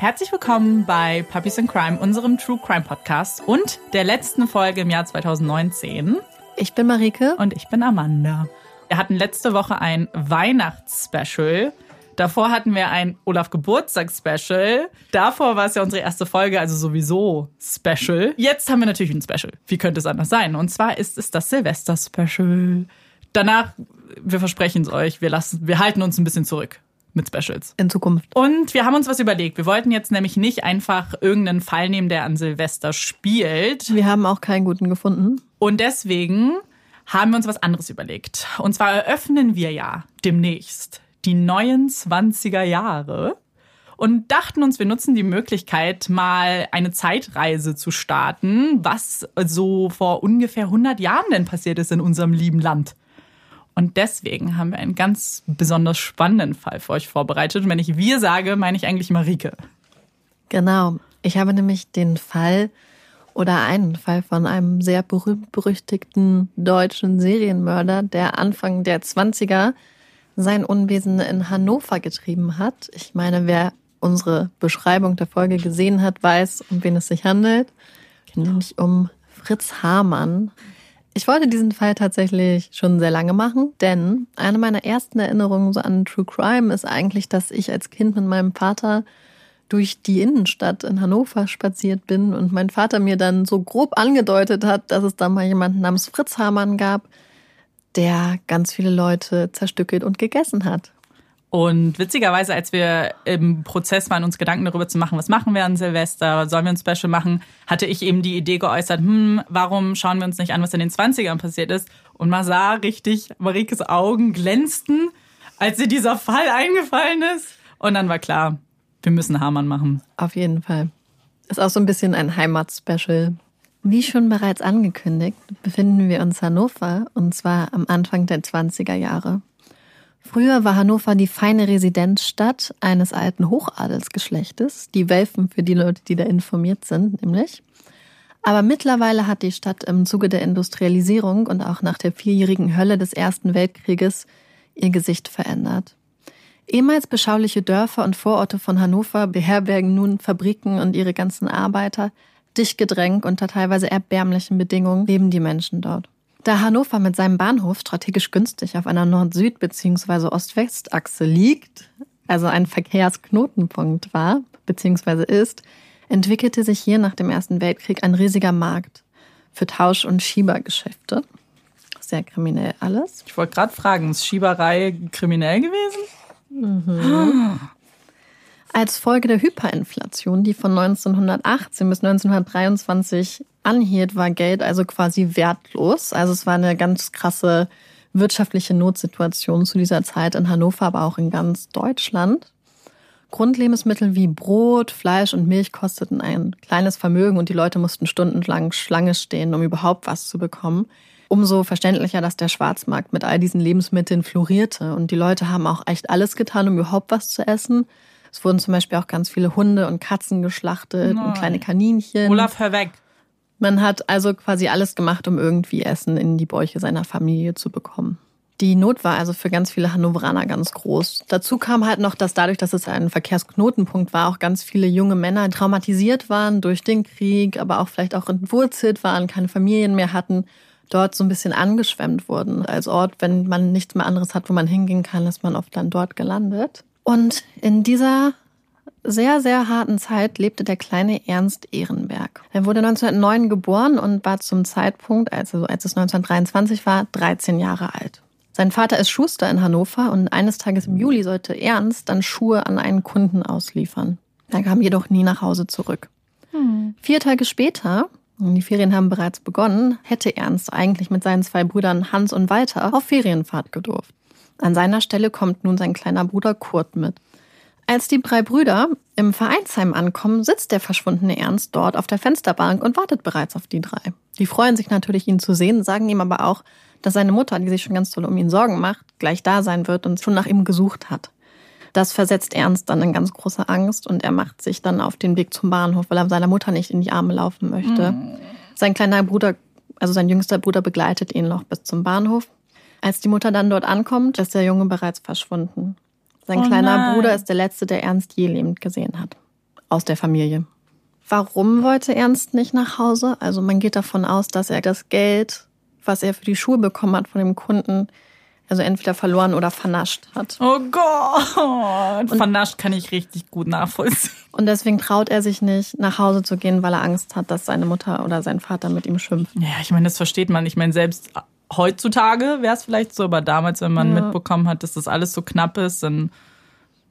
Herzlich willkommen bei Puppies in Crime, unserem True Crime Podcast und der letzten Folge im Jahr 2019. Ich bin Marike. Und ich bin Amanda. Wir hatten letzte Woche ein Weihnachtsspecial. Davor hatten wir ein Olaf Geburtstagsspecial. Davor war es ja unsere erste Folge, also sowieso Special. Jetzt haben wir natürlich ein Special. Wie könnte es anders sein? Und zwar ist es das Silvester-Special. Danach, wir versprechen es euch, wir, lassen, wir halten uns ein bisschen zurück mit Specials. In Zukunft. Und wir haben uns was überlegt. Wir wollten jetzt nämlich nicht einfach irgendeinen Fall nehmen, der an Silvester spielt. Wir haben auch keinen guten gefunden. Und deswegen haben wir uns was anderes überlegt. Und zwar eröffnen wir ja demnächst die neuen 20er Jahre und dachten uns, wir nutzen die Möglichkeit, mal eine Zeitreise zu starten, was so vor ungefähr 100 Jahren denn passiert ist in unserem lieben Land. Und deswegen haben wir einen ganz besonders spannenden Fall für euch vorbereitet. Und wenn ich wir sage, meine ich eigentlich Marike. Genau. Ich habe nämlich den Fall oder einen Fall von einem sehr berühmt-berüchtigten deutschen Serienmörder, der Anfang der 20er sein Unwesen in Hannover getrieben hat. Ich meine, wer unsere Beschreibung der Folge gesehen hat, weiß, um wen es sich handelt. Genau. Nämlich um Fritz Hamann. Ich wollte diesen Fall tatsächlich schon sehr lange machen, denn eine meiner ersten Erinnerungen so an True Crime ist eigentlich, dass ich als Kind mit meinem Vater durch die Innenstadt in Hannover spaziert bin und mein Vater mir dann so grob angedeutet hat, dass es da mal jemanden namens Fritz Hamann gab, der ganz viele Leute zerstückelt und gegessen hat. Und witzigerweise, als wir im Prozess waren, uns Gedanken darüber zu machen, was machen wir an Silvester, sollen wir ein Special machen, hatte ich eben die Idee geäußert, hm, warum schauen wir uns nicht an, was in den 20ern passiert ist? Und man sah richtig, Marikes Augen glänzten, als ihr dieser Fall eingefallen ist. Und dann war klar, wir müssen Hamann machen. Auf jeden Fall. Ist auch so ein bisschen ein Heimatspecial. Wie schon bereits angekündigt, befinden wir uns Hannover und zwar am Anfang der 20er Jahre. Früher war Hannover die feine Residenzstadt eines alten Hochadelsgeschlechtes, die Welfen für die Leute, die da informiert sind, nämlich. Aber mittlerweile hat die Stadt im Zuge der Industrialisierung und auch nach der vierjährigen Hölle des Ersten Weltkrieges ihr Gesicht verändert. Ehemals beschauliche Dörfer und Vororte von Hannover beherbergen nun Fabriken und ihre ganzen Arbeiter. Dicht gedrängt unter teilweise erbärmlichen Bedingungen leben die Menschen dort. Da Hannover mit seinem Bahnhof strategisch günstig auf einer Nord-Süd- bzw. Ost-West-Achse liegt, also ein Verkehrsknotenpunkt war bzw. ist, entwickelte sich hier nach dem Ersten Weltkrieg ein riesiger Markt für Tausch- und Schiebergeschäfte. Sehr kriminell alles. Ich wollte gerade fragen, ist Schieberei kriminell gewesen? Mhm. Als Folge der Hyperinflation, die von 1918 bis 1923 anhielt, war Geld also quasi wertlos. Also es war eine ganz krasse wirtschaftliche Notsituation zu dieser Zeit in Hannover, aber auch in ganz Deutschland. Grundlebensmittel wie Brot, Fleisch und Milch kosteten ein kleines Vermögen und die Leute mussten stundenlang Schlange stehen, um überhaupt was zu bekommen. Umso verständlicher, dass der Schwarzmarkt mit all diesen Lebensmitteln florierte. Und die Leute haben auch echt alles getan, um überhaupt was zu essen. Es wurden zum Beispiel auch ganz viele Hunde und Katzen geschlachtet Nein. und kleine Kaninchen. Olaf, hör weg. Man hat also quasi alles gemacht, um irgendwie Essen in die Bäuche seiner Familie zu bekommen. Die Not war also für ganz viele Hannoveraner ganz groß. Dazu kam halt noch, dass dadurch, dass es ein Verkehrsknotenpunkt war, auch ganz viele junge Männer traumatisiert waren durch den Krieg, aber auch vielleicht auch entwurzelt waren, keine Familien mehr hatten, dort so ein bisschen angeschwemmt wurden. Als Ort, wenn man nichts mehr anderes hat, wo man hingehen kann, ist man oft dann dort gelandet. Und in dieser sehr, sehr harten Zeit lebte der kleine Ernst Ehrenberg. Er wurde 1909 geboren und war zum Zeitpunkt, also als es 1923 war, 13 Jahre alt. Sein Vater ist Schuster in Hannover und eines Tages im Juli sollte Ernst dann Schuhe an einen Kunden ausliefern. Er kam jedoch nie nach Hause zurück. Hm. Vier Tage später, die Ferien haben bereits begonnen, hätte Ernst eigentlich mit seinen zwei Brüdern Hans und Walter auf Ferienfahrt gedurft. An seiner Stelle kommt nun sein kleiner Bruder Kurt mit. Als die drei Brüder im Vereinsheim ankommen, sitzt der verschwundene Ernst dort auf der Fensterbank und wartet bereits auf die drei. Die freuen sich natürlich, ihn zu sehen, sagen ihm aber auch, dass seine Mutter, die sich schon ganz toll um ihn Sorgen macht, gleich da sein wird und schon nach ihm gesucht hat. Das versetzt Ernst dann in ganz große Angst und er macht sich dann auf den Weg zum Bahnhof, weil er seiner Mutter nicht in die Arme laufen möchte. Mhm. Sein kleiner Bruder, also sein jüngster Bruder, begleitet ihn noch bis zum Bahnhof. Als die Mutter dann dort ankommt, ist der Junge bereits verschwunden. Sein oh kleiner nein. Bruder ist der letzte, der Ernst je lebend gesehen hat. aus der Familie. Warum wollte Ernst nicht nach Hause? Also man geht davon aus, dass er das Geld, was er für die Schuhe bekommen hat von dem Kunden, also entweder verloren oder vernascht hat. Oh Gott! Und vernascht kann ich richtig gut nachvollziehen. Und deswegen traut er sich nicht, nach Hause zu gehen, weil er Angst hat, dass seine Mutter oder sein Vater mit ihm schimpft. Ja, ich meine, das versteht man. Ich meine, selbst heutzutage wäre es vielleicht so, aber damals, wenn man ja. mitbekommen hat, dass das alles so knapp ist, dann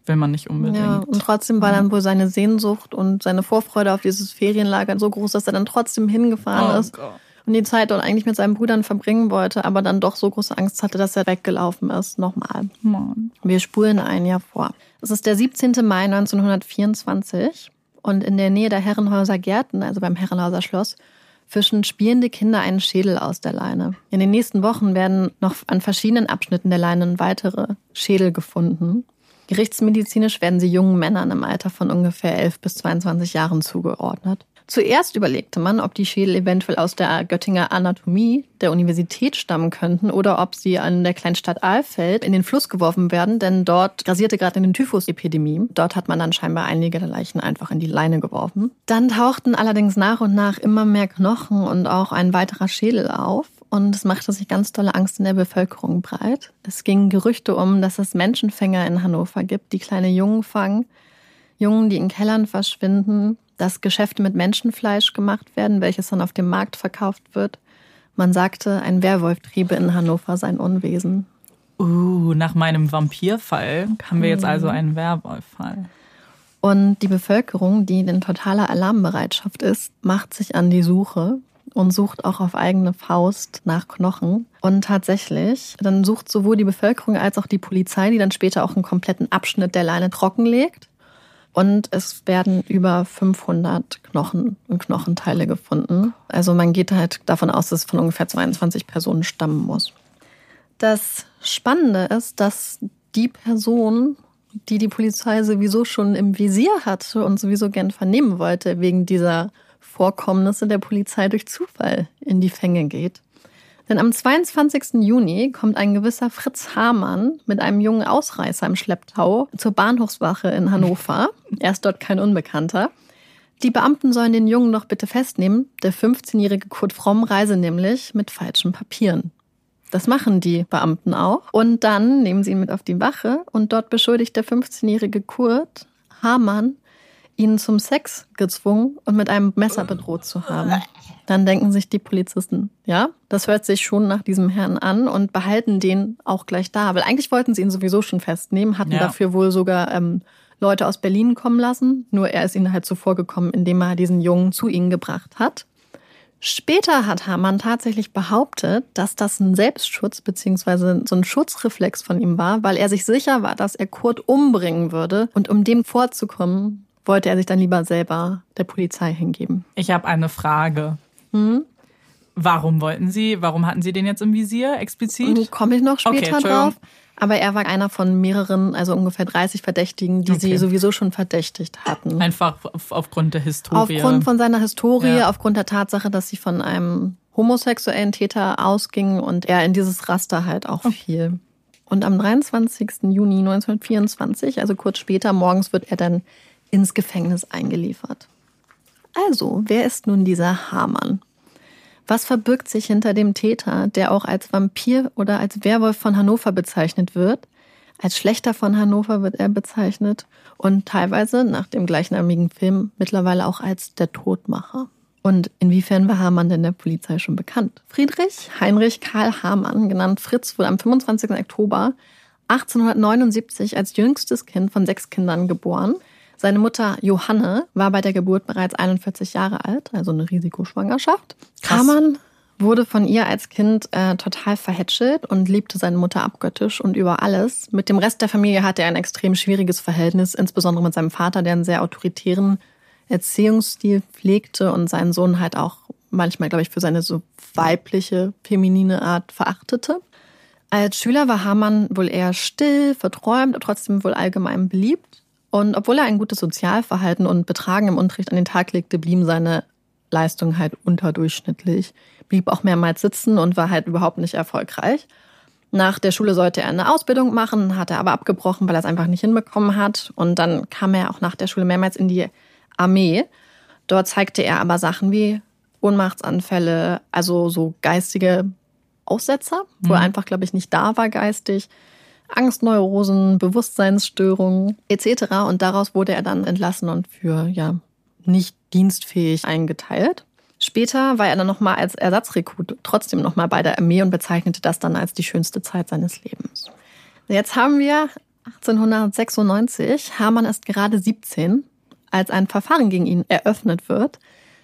will man nicht unbedingt. Ja, und trotzdem war dann wohl seine Sehnsucht und seine Vorfreude auf dieses Ferienlager so groß, dass er dann trotzdem hingefahren oh ist. Gott und die Zeit dort eigentlich mit seinen Brüdern verbringen wollte, aber dann doch so große Angst hatte, dass er weggelaufen ist. Nochmal. Mann. Wir spulen ein Jahr vor. Es ist der 17. Mai 1924 und in der Nähe der Herrenhäuser Gärten, also beim Herrenhauser Schloss, fischen spielende Kinder einen Schädel aus der Leine. In den nächsten Wochen werden noch an verschiedenen Abschnitten der Leinen weitere Schädel gefunden. Gerichtsmedizinisch werden sie jungen Männern im Alter von ungefähr 11 bis 22 Jahren zugeordnet. Zuerst überlegte man, ob die Schädel eventuell aus der Göttinger Anatomie der Universität stammen könnten oder ob sie an der Kleinstadt Ahlfeld in den Fluss geworfen werden, denn dort grasierte gerade eine Typhus-Epidemie. Dort hat man dann scheinbar einige der Leichen einfach in die Leine geworfen. Dann tauchten allerdings nach und nach immer mehr Knochen und auch ein weiterer Schädel auf. Und es machte sich ganz tolle Angst in der Bevölkerung breit. Es gingen Gerüchte um, dass es Menschenfänger in Hannover gibt, die kleine Jungen fangen. Jungen, die in Kellern verschwinden, dass Geschäfte mit Menschenfleisch gemacht werden, welches dann auf dem Markt verkauft wird. Man sagte, ein Werwolf triebe in Hannover sein Unwesen. Uh, nach meinem Vampirfall haben wir jetzt mhm. also einen Werwolffall. Und die Bevölkerung, die in totaler Alarmbereitschaft ist, macht sich an die Suche und sucht auch auf eigene Faust nach Knochen. Und tatsächlich, dann sucht sowohl die Bevölkerung als auch die Polizei, die dann später auch einen kompletten Abschnitt der Leine trockenlegt. Und es werden über 500 Knochen und Knochenteile gefunden. Also man geht halt davon aus, dass es von ungefähr 22 Personen stammen muss. Das Spannende ist, dass die Person, die die Polizei sowieso schon im Visier hatte und sowieso gern vernehmen wollte, wegen dieser Vorkommnisse der Polizei durch Zufall in die Fänge geht. Denn am 22. Juni kommt ein gewisser Fritz Hamann mit einem jungen Ausreißer im Schlepptau zur Bahnhofswache in Hannover. Er ist dort kein Unbekannter. Die Beamten sollen den Jungen noch bitte festnehmen. Der 15-jährige Kurt Fromm reise nämlich mit falschen Papieren. Das machen die Beamten auch. Und dann nehmen sie ihn mit auf die Wache und dort beschuldigt der 15-jährige Kurt Hamann, ihn zum Sex gezwungen und mit einem Messer bedroht zu haben. Dann denken sich die Polizisten, ja, das hört sich schon nach diesem Herrn an und behalten den auch gleich da. Weil eigentlich wollten sie ihn sowieso schon festnehmen, hatten ja. dafür wohl sogar ähm, Leute aus Berlin kommen lassen. Nur er ist ihnen halt zuvor gekommen, indem er diesen Jungen zu ihnen gebracht hat. Später hat Hamann tatsächlich behauptet, dass das ein Selbstschutz bzw. so ein Schutzreflex von ihm war, weil er sich sicher war, dass er Kurt umbringen würde. Und um dem vorzukommen, wollte er sich dann lieber selber der Polizei hingeben. Ich habe eine Frage. Hm? Warum wollten Sie, warum hatten Sie den jetzt im Visier explizit? Komme ich noch später okay, drauf. Aber er war einer von mehreren, also ungefähr 30 Verdächtigen, die okay. sie sowieso schon verdächtigt hatten. Einfach aufgrund der Historie. Aufgrund von seiner Historie, ja. aufgrund der Tatsache, dass sie von einem homosexuellen Täter ausgingen und er in dieses Raster halt auch okay. fiel. Und am 23. Juni 1924, also kurz später morgens, wird er dann ins Gefängnis eingeliefert. Also, wer ist nun dieser Hamann? Was verbirgt sich hinter dem Täter, der auch als Vampir oder als Werwolf von Hannover bezeichnet wird? Als Schlechter von Hannover wird er bezeichnet und teilweise nach dem gleichnamigen Film mittlerweile auch als der Todmacher. Und inwiefern war Hamann denn der Polizei schon bekannt? Friedrich Heinrich Karl Hamann, genannt Fritz, wurde am 25. Oktober 1879 als jüngstes Kind von sechs Kindern geboren. Seine Mutter Johanne war bei der Geburt bereits 41 Jahre alt, also eine Risikoschwangerschaft. Krass. Kamann wurde von ihr als Kind äh, total verhätschelt und liebte seine Mutter abgöttisch und über alles. Mit dem Rest der Familie hatte er ein extrem schwieriges Verhältnis, insbesondere mit seinem Vater, der einen sehr autoritären Erziehungsstil pflegte und seinen Sohn halt auch manchmal, glaube ich, für seine so weibliche, feminine Art verachtete. Als Schüler war Hamann wohl eher still, verträumt, trotzdem wohl allgemein beliebt. Und obwohl er ein gutes Sozialverhalten und Betragen im Unterricht an den Tag legte, blieben seine Leistungen halt unterdurchschnittlich. Blieb auch mehrmals sitzen und war halt überhaupt nicht erfolgreich. Nach der Schule sollte er eine Ausbildung machen, hat er aber abgebrochen, weil er es einfach nicht hinbekommen hat. Und dann kam er auch nach der Schule mehrmals in die Armee. Dort zeigte er aber Sachen wie Ohnmachtsanfälle, also so geistige Aussetzer, wo er einfach, glaube ich, nicht da war geistig. Angstneurosen, Bewusstseinsstörungen etc. Und daraus wurde er dann entlassen und für ja nicht dienstfähig eingeteilt. Später war er dann nochmal als Ersatzrekrut trotzdem nochmal bei der Armee und bezeichnete das dann als die schönste Zeit seines Lebens. Jetzt haben wir 1896. Hermann ist gerade 17, als ein Verfahren gegen ihn eröffnet wird.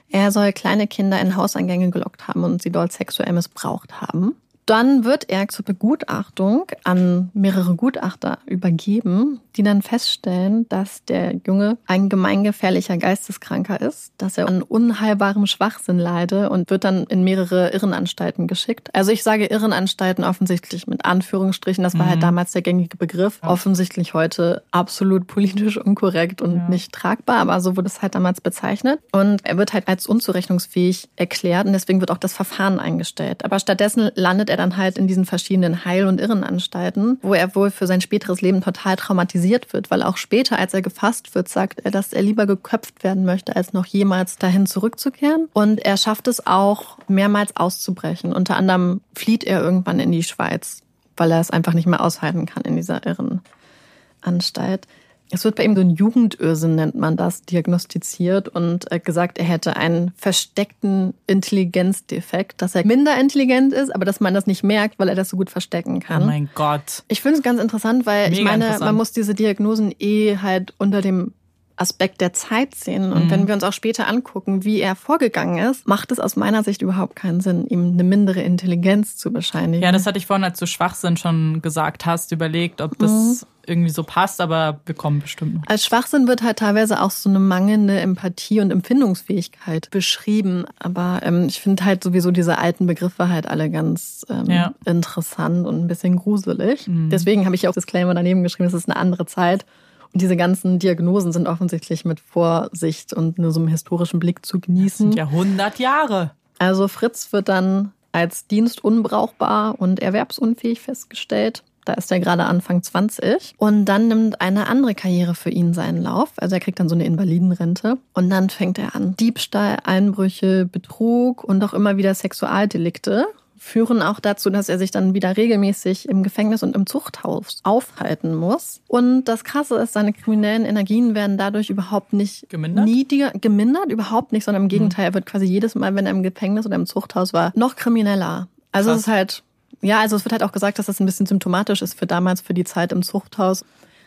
Er soll kleine Kinder in Hauseingänge gelockt haben und sie dort sexuell missbraucht haben. Dann wird er zur Begutachtung an mehrere Gutachter übergeben, die dann feststellen, dass der Junge ein gemeingefährlicher Geisteskranker ist, dass er an unheilbarem Schwachsinn leide und wird dann in mehrere Irrenanstalten geschickt. Also ich sage Irrenanstalten offensichtlich mit Anführungsstrichen, das war halt mhm. halt damals der gängige Begriff. Offensichtlich heute absolut politisch unkorrekt und ja. nicht tragbar, aber so wurde es halt damals bezeichnet. Und er wird halt als unzurechnungsfähig erklärt und deswegen wird auch das Verfahren eingestellt. Aber stattdessen landet er dann halt in diesen verschiedenen Heil- und Irrenanstalten, wo er wohl für sein späteres Leben total traumatisiert wird, weil auch später, als er gefasst wird, sagt er, dass er lieber geköpft werden möchte, als noch jemals dahin zurückzukehren. Und er schafft es auch, mehrmals auszubrechen. Unter anderem flieht er irgendwann in die Schweiz, weil er es einfach nicht mehr aushalten kann in dieser Irrenanstalt. Es wird bei ihm so ein Jugendösen, nennt man das, diagnostiziert und äh, gesagt, er hätte einen versteckten Intelligenzdefekt, dass er minder intelligent ist, aber dass man das nicht merkt, weil er das so gut verstecken kann. Oh mein Gott. Ich finde es ganz interessant, weil Mega ich meine, man muss diese Diagnosen eh halt unter dem Aspekt der Zeit sehen. Und mhm. wenn wir uns auch später angucken, wie er vorgegangen ist, macht es aus meiner Sicht überhaupt keinen Sinn, ihm eine mindere Intelligenz zu bescheinigen. Ja, das hatte ich vorhin, als du Schwachsinn schon gesagt hast, überlegt, ob das mhm. Irgendwie so passt, aber wir kommen bestimmt noch. Als Schwachsinn wird halt teilweise auch so eine mangelnde Empathie und Empfindungsfähigkeit beschrieben. Aber ähm, ich finde halt sowieso diese alten Begriffe halt alle ganz ähm, ja. interessant und ein bisschen gruselig. Mhm. Deswegen habe ich auch Disclaimer daneben geschrieben, es ist eine andere Zeit. Und diese ganzen Diagnosen sind offensichtlich mit Vorsicht und nur so einem historischen Blick zu genießen. Das sind ja 100 Jahre. Also Fritz wird dann als Dienst unbrauchbar und erwerbsunfähig festgestellt. Da ist er gerade Anfang 20. Und dann nimmt eine andere Karriere für ihn seinen Lauf. Also er kriegt dann so eine Invalidenrente. Und dann fängt er an. Diebstahl, Einbrüche, Betrug und auch immer wieder Sexualdelikte führen auch dazu, dass er sich dann wieder regelmäßig im Gefängnis und im Zuchthaus aufhalten muss. Und das Krasse ist, seine kriminellen Energien werden dadurch überhaupt nicht gemindert, niedriger, gemindert überhaupt nicht, sondern im Gegenteil, er wird quasi jedes Mal, wenn er im Gefängnis oder im Zuchthaus war, noch krimineller. Also Krass. es ist halt, ja, also es wird halt auch gesagt, dass das ein bisschen symptomatisch ist für damals, für die Zeit im Zuchthaus.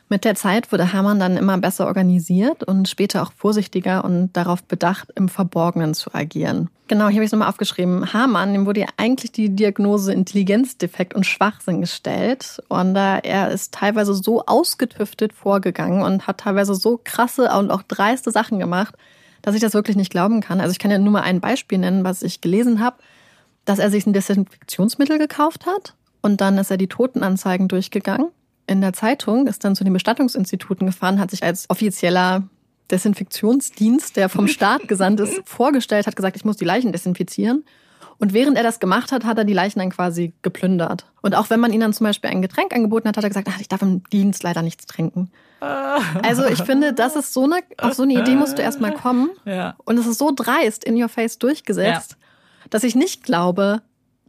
Mit der Zeit wurde Hermann dann immer besser organisiert und später auch vorsichtiger und darauf bedacht, im Verborgenen zu agieren. Genau, hier habe ich es nochmal aufgeschrieben. Hamann, dem wurde ja eigentlich die Diagnose Intelligenzdefekt und Schwachsinn gestellt. Und äh, er ist teilweise so ausgetüftet vorgegangen und hat teilweise so krasse und auch dreiste Sachen gemacht, dass ich das wirklich nicht glauben kann. Also ich kann ja nur mal ein Beispiel nennen, was ich gelesen habe, dass er sich ein Desinfektionsmittel gekauft hat und dann ist er die Totenanzeigen durchgegangen in der Zeitung, ist dann zu den Bestattungsinstituten gefahren, hat sich als offizieller Desinfektionsdienst, der vom Staat gesandt ist, vorgestellt, hat gesagt, ich muss die Leichen desinfizieren. Und während er das gemacht hat, hat er die Leichen dann quasi geplündert. Und auch wenn man ihm dann zum Beispiel ein Getränk angeboten hat, hat er gesagt, ach, ich darf im Dienst leider nichts trinken. Also ich finde, das ist so eine, auf so eine Idee musst du erstmal kommen. Ja. Und es ist so dreist in your face durchgesetzt, ja. Dass ich nicht glaube,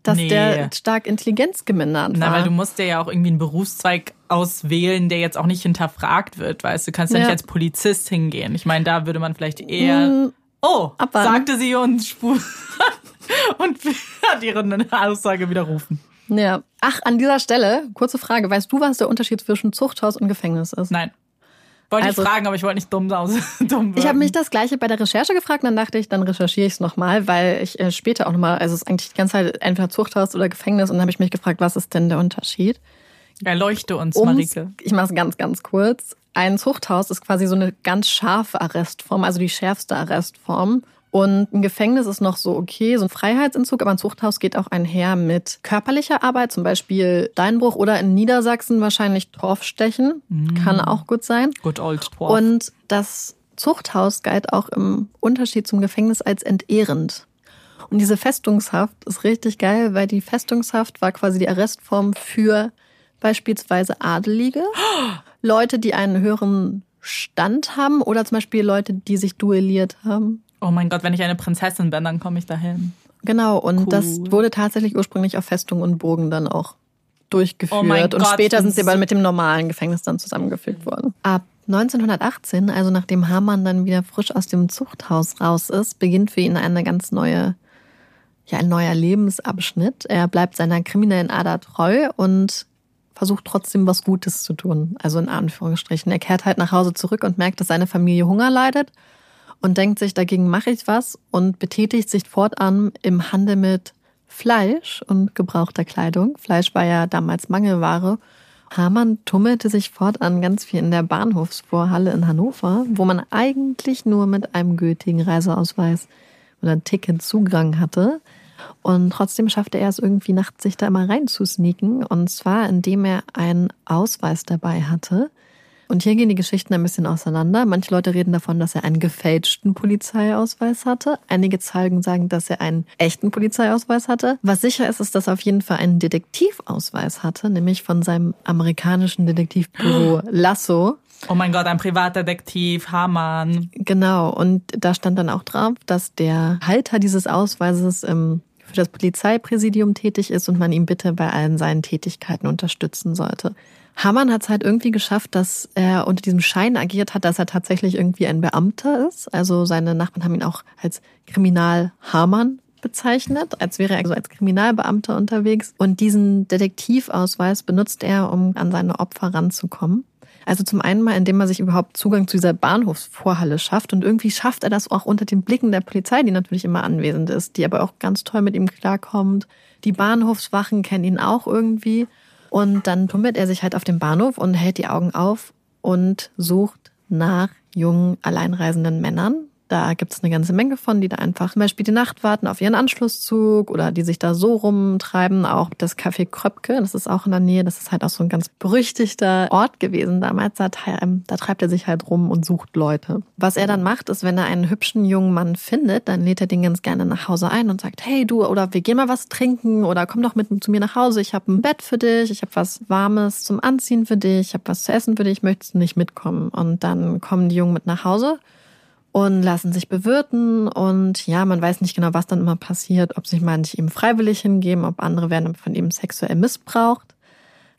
dass nee. der stark Intelligenz gemindert war. Na, weil du musst ja auch irgendwie einen Berufszweig auswählen, der jetzt auch nicht hinterfragt wird, weißt du, kannst ja, ja nicht als Polizist hingehen. Ich meine, da würde man vielleicht eher mm, Oh, Abwarten. sagte sie und spur und hat ihre Aussage widerrufen. Ja. Ach, an dieser Stelle, kurze Frage. Weißt du, was der Unterschied zwischen Zuchthaus und Gefängnis ist? Nein. Wollte also, ich fragen, aber ich wollte nicht dumm aus. dumm ich habe mich das gleiche bei der Recherche gefragt, dann dachte ich, dann recherchiere ich es nochmal, weil ich äh, später auch nochmal, also es ist eigentlich die ganze Zeit entweder Zuchthaus oder Gefängnis und dann habe ich mich gefragt, was ist denn der Unterschied? Erleuchte uns, Ums, Marike. Ich mache es ganz, ganz kurz. Ein Zuchthaus ist quasi so eine ganz scharfe Arrestform, also die schärfste Arrestform. Und ein Gefängnis ist noch so okay, so ein Freiheitsentzug, aber ein Zuchthaus geht auch einher mit körperlicher Arbeit, zum Beispiel Steinbruch oder in Niedersachsen wahrscheinlich Torfstechen. Mm. Kann auch gut sein. Good old Torf. Und das Zuchthaus galt auch im Unterschied zum Gefängnis als entehrend. Und diese Festungshaft ist richtig geil, weil die Festungshaft war quasi die Arrestform für beispielsweise Adelige, Leute, die einen höheren Stand haben oder zum Beispiel Leute, die sich duelliert haben. Oh mein Gott, wenn ich eine Prinzessin bin, dann komme ich dahin. Genau, und cool. das wurde tatsächlich ursprünglich auf Festung und Burgen dann auch durchgeführt. Oh und Gott, später sind sie aber mit dem normalen Gefängnis dann zusammengefügt worden. Ab 1918, also nachdem Hamann dann wieder frisch aus dem Zuchthaus raus ist, beginnt für ihn eine ganz neue, ja, ein neuer Lebensabschnitt. Er bleibt seiner kriminellen Ader treu und versucht trotzdem was Gutes zu tun. Also in Anführungsstrichen. Er kehrt halt nach Hause zurück und merkt, dass seine Familie Hunger leidet und denkt sich, dagegen mache ich was und betätigt sich fortan im Handel mit Fleisch und gebrauchter Kleidung. Fleisch war ja damals Mangelware. Hamann tummelte sich fortan ganz viel in der Bahnhofsvorhalle in Hannover, wo man eigentlich nur mit einem gültigen Reiseausweis oder Ticket Zugang hatte. Und trotzdem schaffte er es irgendwie nachts, sich da immer reinzusneaken. Und zwar, indem er einen Ausweis dabei hatte. Und hier gehen die Geschichten ein bisschen auseinander. Manche Leute reden davon, dass er einen gefälschten Polizeiausweis hatte. Einige Zeugen sagen, dass er einen echten Polizeiausweis hatte. Was sicher ist, ist, dass er auf jeden Fall einen Detektivausweis hatte, nämlich von seinem amerikanischen Detektivbüro Lasso. Oh mein Gott, ein Privatdetektiv, Hamann. Genau, und da stand dann auch drauf, dass der Halter dieses Ausweises im für das Polizeipräsidium tätig ist und man ihn bitte bei allen seinen Tätigkeiten unterstützen sollte. Hamann hat es halt irgendwie geschafft, dass er unter diesem Schein agiert hat, dass er tatsächlich irgendwie ein Beamter ist. Also seine Nachbarn haben ihn auch als Kriminal Hamann bezeichnet, als wäre er also als Kriminalbeamter unterwegs. Und diesen Detektivausweis benutzt er, um an seine Opfer ranzukommen. Also zum einen mal, indem er sich überhaupt Zugang zu dieser Bahnhofsvorhalle schafft und irgendwie schafft er das auch unter den Blicken der Polizei, die natürlich immer anwesend ist, die aber auch ganz toll mit ihm klarkommt. Die Bahnhofswachen kennen ihn auch irgendwie. Und dann tummelt er sich halt auf dem Bahnhof und hält die Augen auf und sucht nach jungen, alleinreisenden Männern, da gibt es eine ganze Menge von, die da einfach zum Beispiel die Nacht warten auf ihren Anschlusszug oder die sich da so rumtreiben. Auch das Café Kröpke, das ist auch in der Nähe. Das ist halt auch so ein ganz berüchtigter Ort gewesen damals. Da, ähm, da treibt er sich halt rum und sucht Leute. Was er dann macht, ist, wenn er einen hübschen jungen Mann findet, dann lädt er den ganz gerne nach Hause ein und sagt, hey du, oder wir gehen mal was trinken oder komm doch mit zu mir nach Hause. Ich habe ein Bett für dich, ich habe was Warmes zum Anziehen für dich, ich habe was zu essen für dich, möchtest du nicht mitkommen? Und dann kommen die Jungen mit nach Hause und lassen sich bewirten. Und ja, man weiß nicht genau, was dann immer passiert, ob sich manche ihm freiwillig hingeben, ob andere werden von ihm sexuell missbraucht.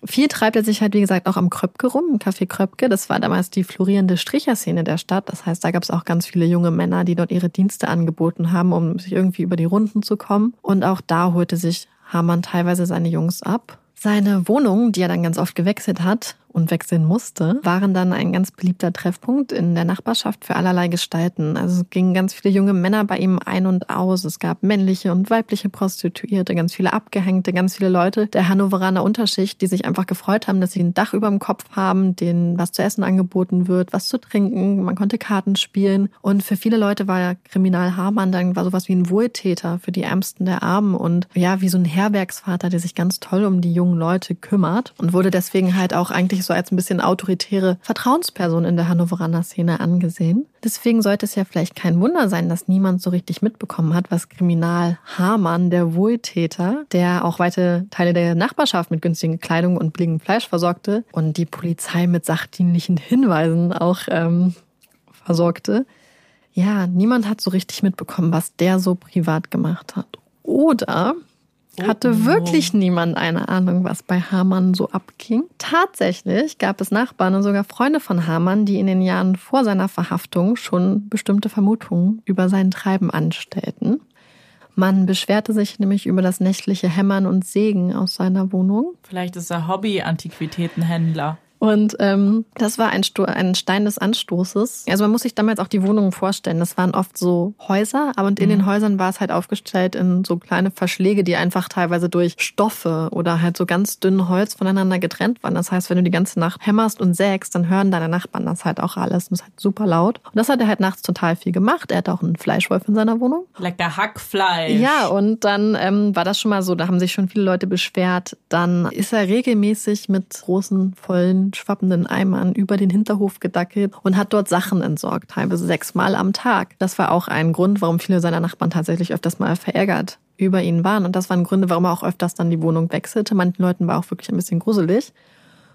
Viel treibt er sich halt, wie gesagt, auch am Kröpke rum, im Café Kröpke. Das war damals die florierende Stricherszene der Stadt. Das heißt, da gab es auch ganz viele junge Männer, die dort ihre Dienste angeboten haben, um sich irgendwie über die Runden zu kommen. Und auch da holte sich Hamann teilweise seine Jungs ab. Seine Wohnung, die er dann ganz oft gewechselt hat, und wechseln musste, waren dann ein ganz beliebter Treffpunkt in der Nachbarschaft für allerlei Gestalten. Also es gingen ganz viele junge Männer bei ihm ein und aus. Es gab männliche und weibliche Prostituierte, ganz viele Abgehängte, ganz viele Leute der Hannoveraner Unterschicht, die sich einfach gefreut haben, dass sie ein Dach über dem Kopf haben, denen was zu essen angeboten wird, was zu trinken. Man konnte Karten spielen. Und für viele Leute war ja Kriminal Hamann dann war sowas wie ein Wohltäter für die Ärmsten der Armen und ja, wie so ein Herbergsvater, der sich ganz toll um die jungen Leute kümmert und wurde deswegen halt auch eigentlich so als ein bisschen autoritäre Vertrauensperson in der Hannoveraner Szene angesehen. Deswegen sollte es ja vielleicht kein Wunder sein, dass niemand so richtig mitbekommen hat, was Kriminal Hamann, der Wohltäter, der auch weite Teile der Nachbarschaft mit günstigen Kleidung und billigem Fleisch versorgte und die Polizei mit sachdienlichen Hinweisen auch ähm, versorgte. Ja, niemand hat so richtig mitbekommen, was der so privat gemacht hat. Oder hatte oh. wirklich niemand eine Ahnung, was bei Hamann so abging. Tatsächlich gab es Nachbarn und sogar Freunde von Hamann, die in den Jahren vor seiner Verhaftung schon bestimmte Vermutungen über sein Treiben anstellten. Man beschwerte sich nämlich über das nächtliche Hämmern und Sägen aus seiner Wohnung. Vielleicht ist er Hobby-Antiquitätenhändler. Und ähm, das war ein, Sto ein Stein des Anstoßes. Also man muss sich damals auch die Wohnungen vorstellen. Das waren oft so Häuser, aber und in mhm. den Häusern war es halt aufgestellt in so kleine Verschläge, die einfach teilweise durch Stoffe oder halt so ganz dünn Holz voneinander getrennt waren. Das heißt, wenn du die ganze Nacht hämmerst und sägst, dann hören deine Nachbarn das halt auch alles. Und das ist halt super laut. Und das hat er halt nachts total viel gemacht. Er hat auch einen Fleischwolf in seiner Wohnung. Lecker Hackfleisch. Ja, und dann ähm, war das schon mal so, da haben sich schon viele Leute beschwert. Dann ist er regelmäßig mit großen, vollen schwappenden Eimern über den Hinterhof gedackelt und hat dort Sachen entsorgt, teilweise sechsmal am Tag. Das war auch ein Grund, warum viele seiner Nachbarn tatsächlich öfters mal verärgert über ihn waren. Und das waren Gründe, warum er auch öfters dann die Wohnung wechselte. Manchen Leuten war auch wirklich ein bisschen gruselig.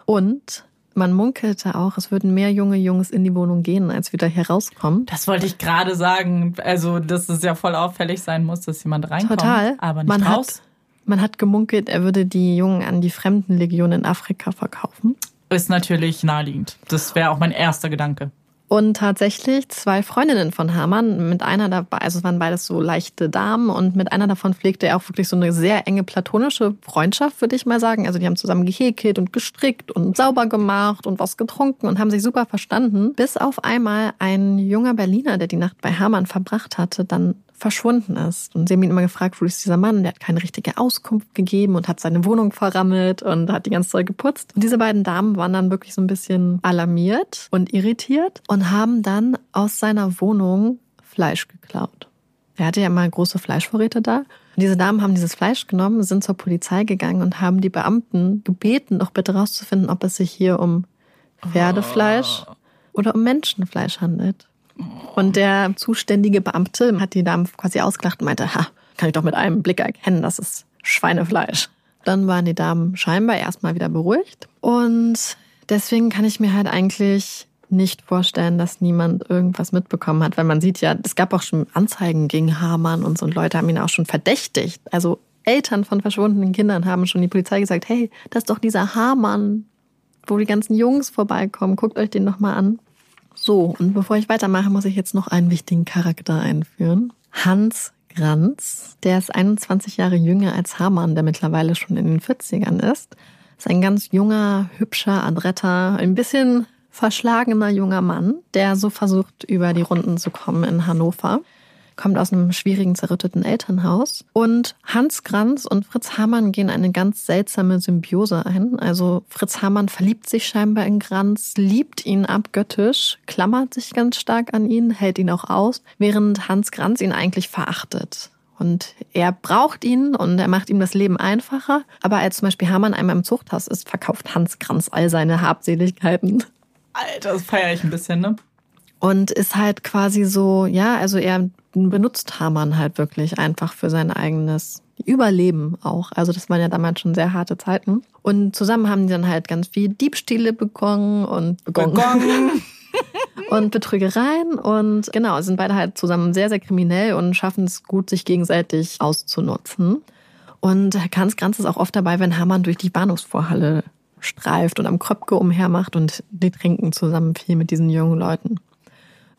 Und man munkelte auch, es würden mehr junge Jungs in die Wohnung gehen, als wieder hier rauskommen. Das wollte ich gerade sagen. Also, dass es ja voll auffällig sein muss, dass jemand reinkommt. Total. Aber nicht man raus. Hat, man hat gemunkelt, er würde die Jungen an die Fremdenlegion in Afrika verkaufen. Ist natürlich naheliegend. Das wäre auch mein erster Gedanke. Und tatsächlich zwei Freundinnen von Hamann, mit einer dabei, also es waren beides so leichte Damen und mit einer davon pflegte er auch wirklich so eine sehr enge platonische Freundschaft, würde ich mal sagen. Also die haben zusammen gehäkelt und gestrickt und sauber gemacht und was getrunken und haben sich super verstanden, bis auf einmal ein junger Berliner, der die Nacht bei Hamann verbracht hatte, dann verschwunden ist. Und sie haben ihn immer gefragt, wo ist dieser Mann? Der hat keine richtige Auskunft gegeben und hat seine Wohnung verrammelt und hat die ganze Zeit geputzt. Und diese beiden Damen waren dann wirklich so ein bisschen alarmiert und irritiert und haben dann aus seiner Wohnung Fleisch geklaut. Er hatte ja mal große Fleischvorräte da. Und diese Damen haben dieses Fleisch genommen, sind zur Polizei gegangen und haben die Beamten gebeten, doch bitte rauszufinden, ob es sich hier um Pferdefleisch oder um Menschenfleisch handelt. Und der zuständige Beamte hat die Damen quasi ausgelacht und meinte, ha, kann ich doch mit einem Blick erkennen, das ist Schweinefleisch. Dann waren die Damen scheinbar erstmal wieder beruhigt. Und deswegen kann ich mir halt eigentlich nicht vorstellen, dass niemand irgendwas mitbekommen hat, weil man sieht ja, es gab auch schon Anzeigen gegen Hamann und so und Leute haben ihn auch schon verdächtigt. Also Eltern von verschwundenen Kindern haben schon die Polizei gesagt, hey, das ist doch dieser Hamann, wo die ganzen Jungs vorbeikommen, guckt euch den noch mal an. So, und bevor ich weitermache, muss ich jetzt noch einen wichtigen Charakter einführen. Hans Granz, der ist 21 Jahre jünger als Hamann, der mittlerweile schon in den 40ern ist. Ist ein ganz junger, hübscher, adretter, ein bisschen verschlagener junger Mann, der so versucht, über die Runden zu kommen in Hannover kommt aus einem schwierigen, zerrütteten Elternhaus. Und Hans Granz und Fritz Hamann gehen eine ganz seltsame Symbiose ein. Also Fritz Hamann verliebt sich scheinbar in Granz, liebt ihn abgöttisch, klammert sich ganz stark an ihn, hält ihn auch aus, während Hans Granz ihn eigentlich verachtet. Und er braucht ihn und er macht ihm das Leben einfacher. Aber als zum Beispiel Hamann einmal im Zuchthaus ist, verkauft Hans Granz all seine Habseligkeiten. Alter, das feiere ich ein bisschen, ne? Und ist halt quasi so, ja, also er benutzt Hamann halt wirklich einfach für sein eigenes Überleben auch. Also das waren ja damals schon sehr harte Zeiten. Und zusammen haben die dann halt ganz viel Diebstähle begonnen und begonnen. begonnen. und Betrügereien und genau, sind beide halt zusammen sehr, sehr kriminell und schaffen es gut, sich gegenseitig auszunutzen. Und Hans Granz ist auch oft dabei, wenn Hamann durch die Bahnhofsvorhalle streift und am Kröpke umhermacht und die trinken zusammen viel mit diesen jungen Leuten.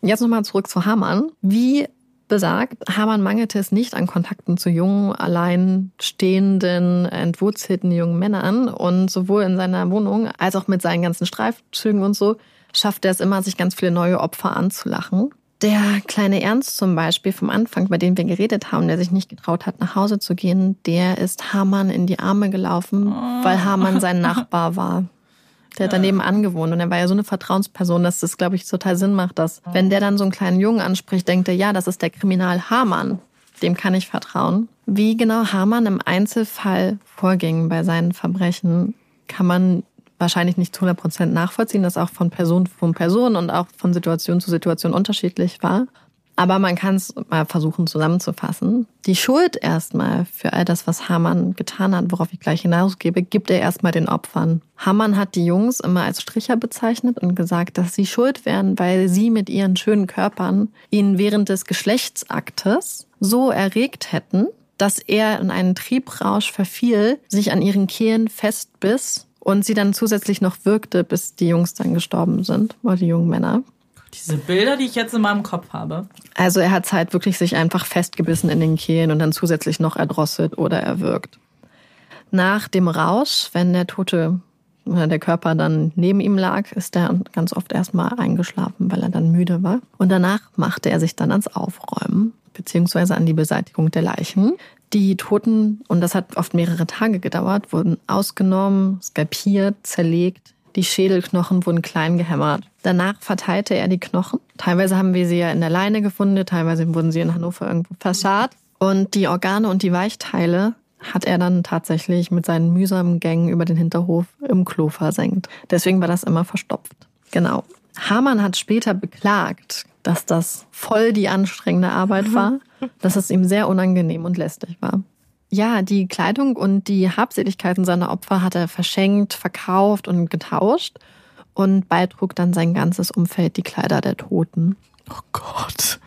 Jetzt nochmal zurück zu Hamann. Wie besagt, Hamann mangelte es nicht an Kontakten zu jungen, alleinstehenden, entwurzelten jungen Männern. Und sowohl in seiner Wohnung als auch mit seinen ganzen Streifzügen und so schafft er es immer, sich ganz viele neue Opfer anzulachen. Der kleine Ernst zum Beispiel vom Anfang, bei dem wir geredet haben, der sich nicht getraut hat, nach Hause zu gehen, der ist Hamann in die Arme gelaufen, weil Hamann sein Nachbar war. Der hat daneben angewohnt und er war ja so eine Vertrauensperson, dass das, glaube ich, total Sinn macht, dass wenn der dann so einen kleinen Jungen anspricht, denkt er, ja, das ist der Kriminal Hamann. Dem kann ich vertrauen. Wie genau Hamann im Einzelfall vorging bei seinen Verbrechen, kann man wahrscheinlich nicht zu 100 Prozent nachvollziehen, dass auch von Person zu Person und auch von Situation zu Situation unterschiedlich war. Aber man kann es mal versuchen zusammenzufassen. Die Schuld erstmal für all das, was Hamann getan hat, worauf ich gleich hinausgebe, gibt er erstmal den Opfern. Hamann hat die Jungs immer als Stricher bezeichnet und gesagt, dass sie schuld wären, weil sie mit ihren schönen Körpern ihn während des Geschlechtsaktes so erregt hätten, dass er in einen Triebrausch verfiel, sich an ihren Kehlen festbiss und sie dann zusätzlich noch wirkte, bis die Jungs dann gestorben sind, oder die jungen Männer. Diese Bilder, die ich jetzt in meinem Kopf habe. Also er hat halt wirklich sich einfach festgebissen in den Kehlen und dann zusätzlich noch erdrosselt oder erwürgt. Nach dem Rausch, wenn der Tote oder der Körper dann neben ihm lag, ist er ganz oft erstmal eingeschlafen, weil er dann müde war. Und danach machte er sich dann ans Aufräumen beziehungsweise an die Beseitigung der Leichen. Die Toten, und das hat oft mehrere Tage gedauert, wurden ausgenommen, skalpiert, zerlegt, die Schädelknochen wurden klein gehämmert. Danach verteilte er die Knochen. Teilweise haben wir sie ja in der Leine gefunden, teilweise wurden sie in Hannover irgendwo verscharrt. Und die Organe und die Weichteile hat er dann tatsächlich mit seinen mühsamen Gängen über den Hinterhof im Klo versenkt. Deswegen war das immer verstopft. Genau. Hamann hat später beklagt, dass das voll die anstrengende Arbeit war, dass es ihm sehr unangenehm und lästig war. Ja, die Kleidung und die Habseligkeiten seiner Opfer hat er verschenkt, verkauft und getauscht. und beitrug dann sein ganzes Umfeld die Kleider der Toten. Oh Gott.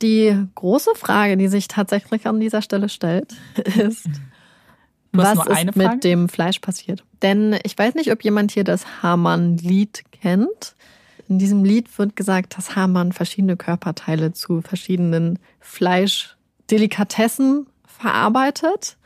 Die große Frage, die sich tatsächlich an dieser Stelle stellt, ist, was ist mit dem Fleisch passiert? Denn ich weiß nicht, ob jemand hier das Hamann-Lied kennt. In diesem Lied wird gesagt, dass Hamann verschiedene Körperteile zu verschiedenen Fleischdelikatessen verarbeitet.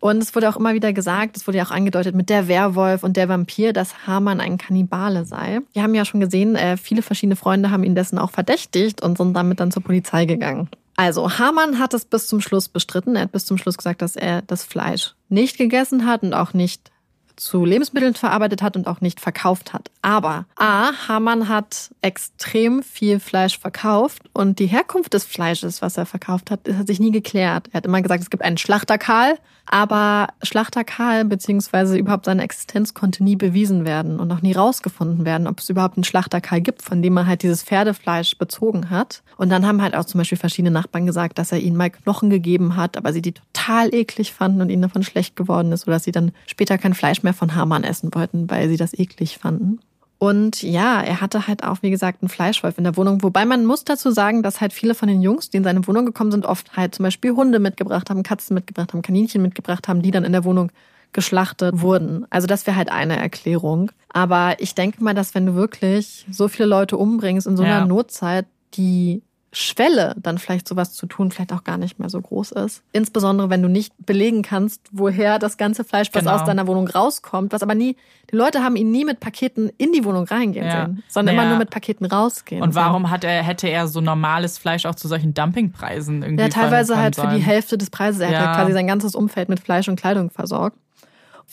Und es wurde auch immer wieder gesagt, es wurde ja auch angedeutet mit der Werwolf und der Vampir, dass Hamann ein Kannibale sei. Wir haben ja schon gesehen, äh, viele verschiedene Freunde haben ihn dessen auch verdächtigt und sind damit dann zur Polizei gegangen. Also, Hamann hat es bis zum Schluss bestritten. Er hat bis zum Schluss gesagt, dass er das Fleisch nicht gegessen hat und auch nicht zu Lebensmitteln verarbeitet hat und auch nicht verkauft hat. Aber A, Hamann hat extrem viel Fleisch verkauft und die Herkunft des Fleisches, was er verkauft hat, hat sich nie geklärt. Er hat immer gesagt, es gibt einen Schlachterkarl, aber Schlachterkarl beziehungsweise überhaupt seine Existenz konnte nie bewiesen werden und auch nie rausgefunden werden, ob es überhaupt einen Schlachterkarl gibt, von dem er halt dieses Pferdefleisch bezogen hat. Und dann haben halt auch zum Beispiel verschiedene Nachbarn gesagt, dass er ihnen mal Knochen gegeben hat, aber sie die total eklig fanden und ihnen davon schlecht geworden ist, oder dass sie dann später kein Fleisch mehr von Hamann essen wollten, weil sie das eklig fanden. Und ja, er hatte halt auch, wie gesagt, einen Fleischwolf in der Wohnung. Wobei man muss dazu sagen, dass halt viele von den Jungs, die in seine Wohnung gekommen sind, oft halt zum Beispiel Hunde mitgebracht haben, Katzen mitgebracht haben, Kaninchen mitgebracht haben, die dann in der Wohnung geschlachtet wurden. Also das wäre halt eine Erklärung. Aber ich denke mal, dass wenn du wirklich so viele Leute umbringst in so einer ja. Notzeit, die Schwelle, dann vielleicht sowas zu tun, vielleicht auch gar nicht mehr so groß ist. Insbesondere, wenn du nicht belegen kannst, woher das ganze Fleisch, was genau. aus deiner Wohnung rauskommt, was aber nie, die Leute haben ihn nie mit Paketen in die Wohnung reingehen ja. sehen, sondern naja. immer nur mit Paketen rausgehen. Und warum hat er, hätte er so normales Fleisch auch zu solchen Dumpingpreisen irgendwie? Ja, teilweise halt für die Hälfte des Preises. Er ja. hat quasi sein ganzes Umfeld mit Fleisch und Kleidung versorgt.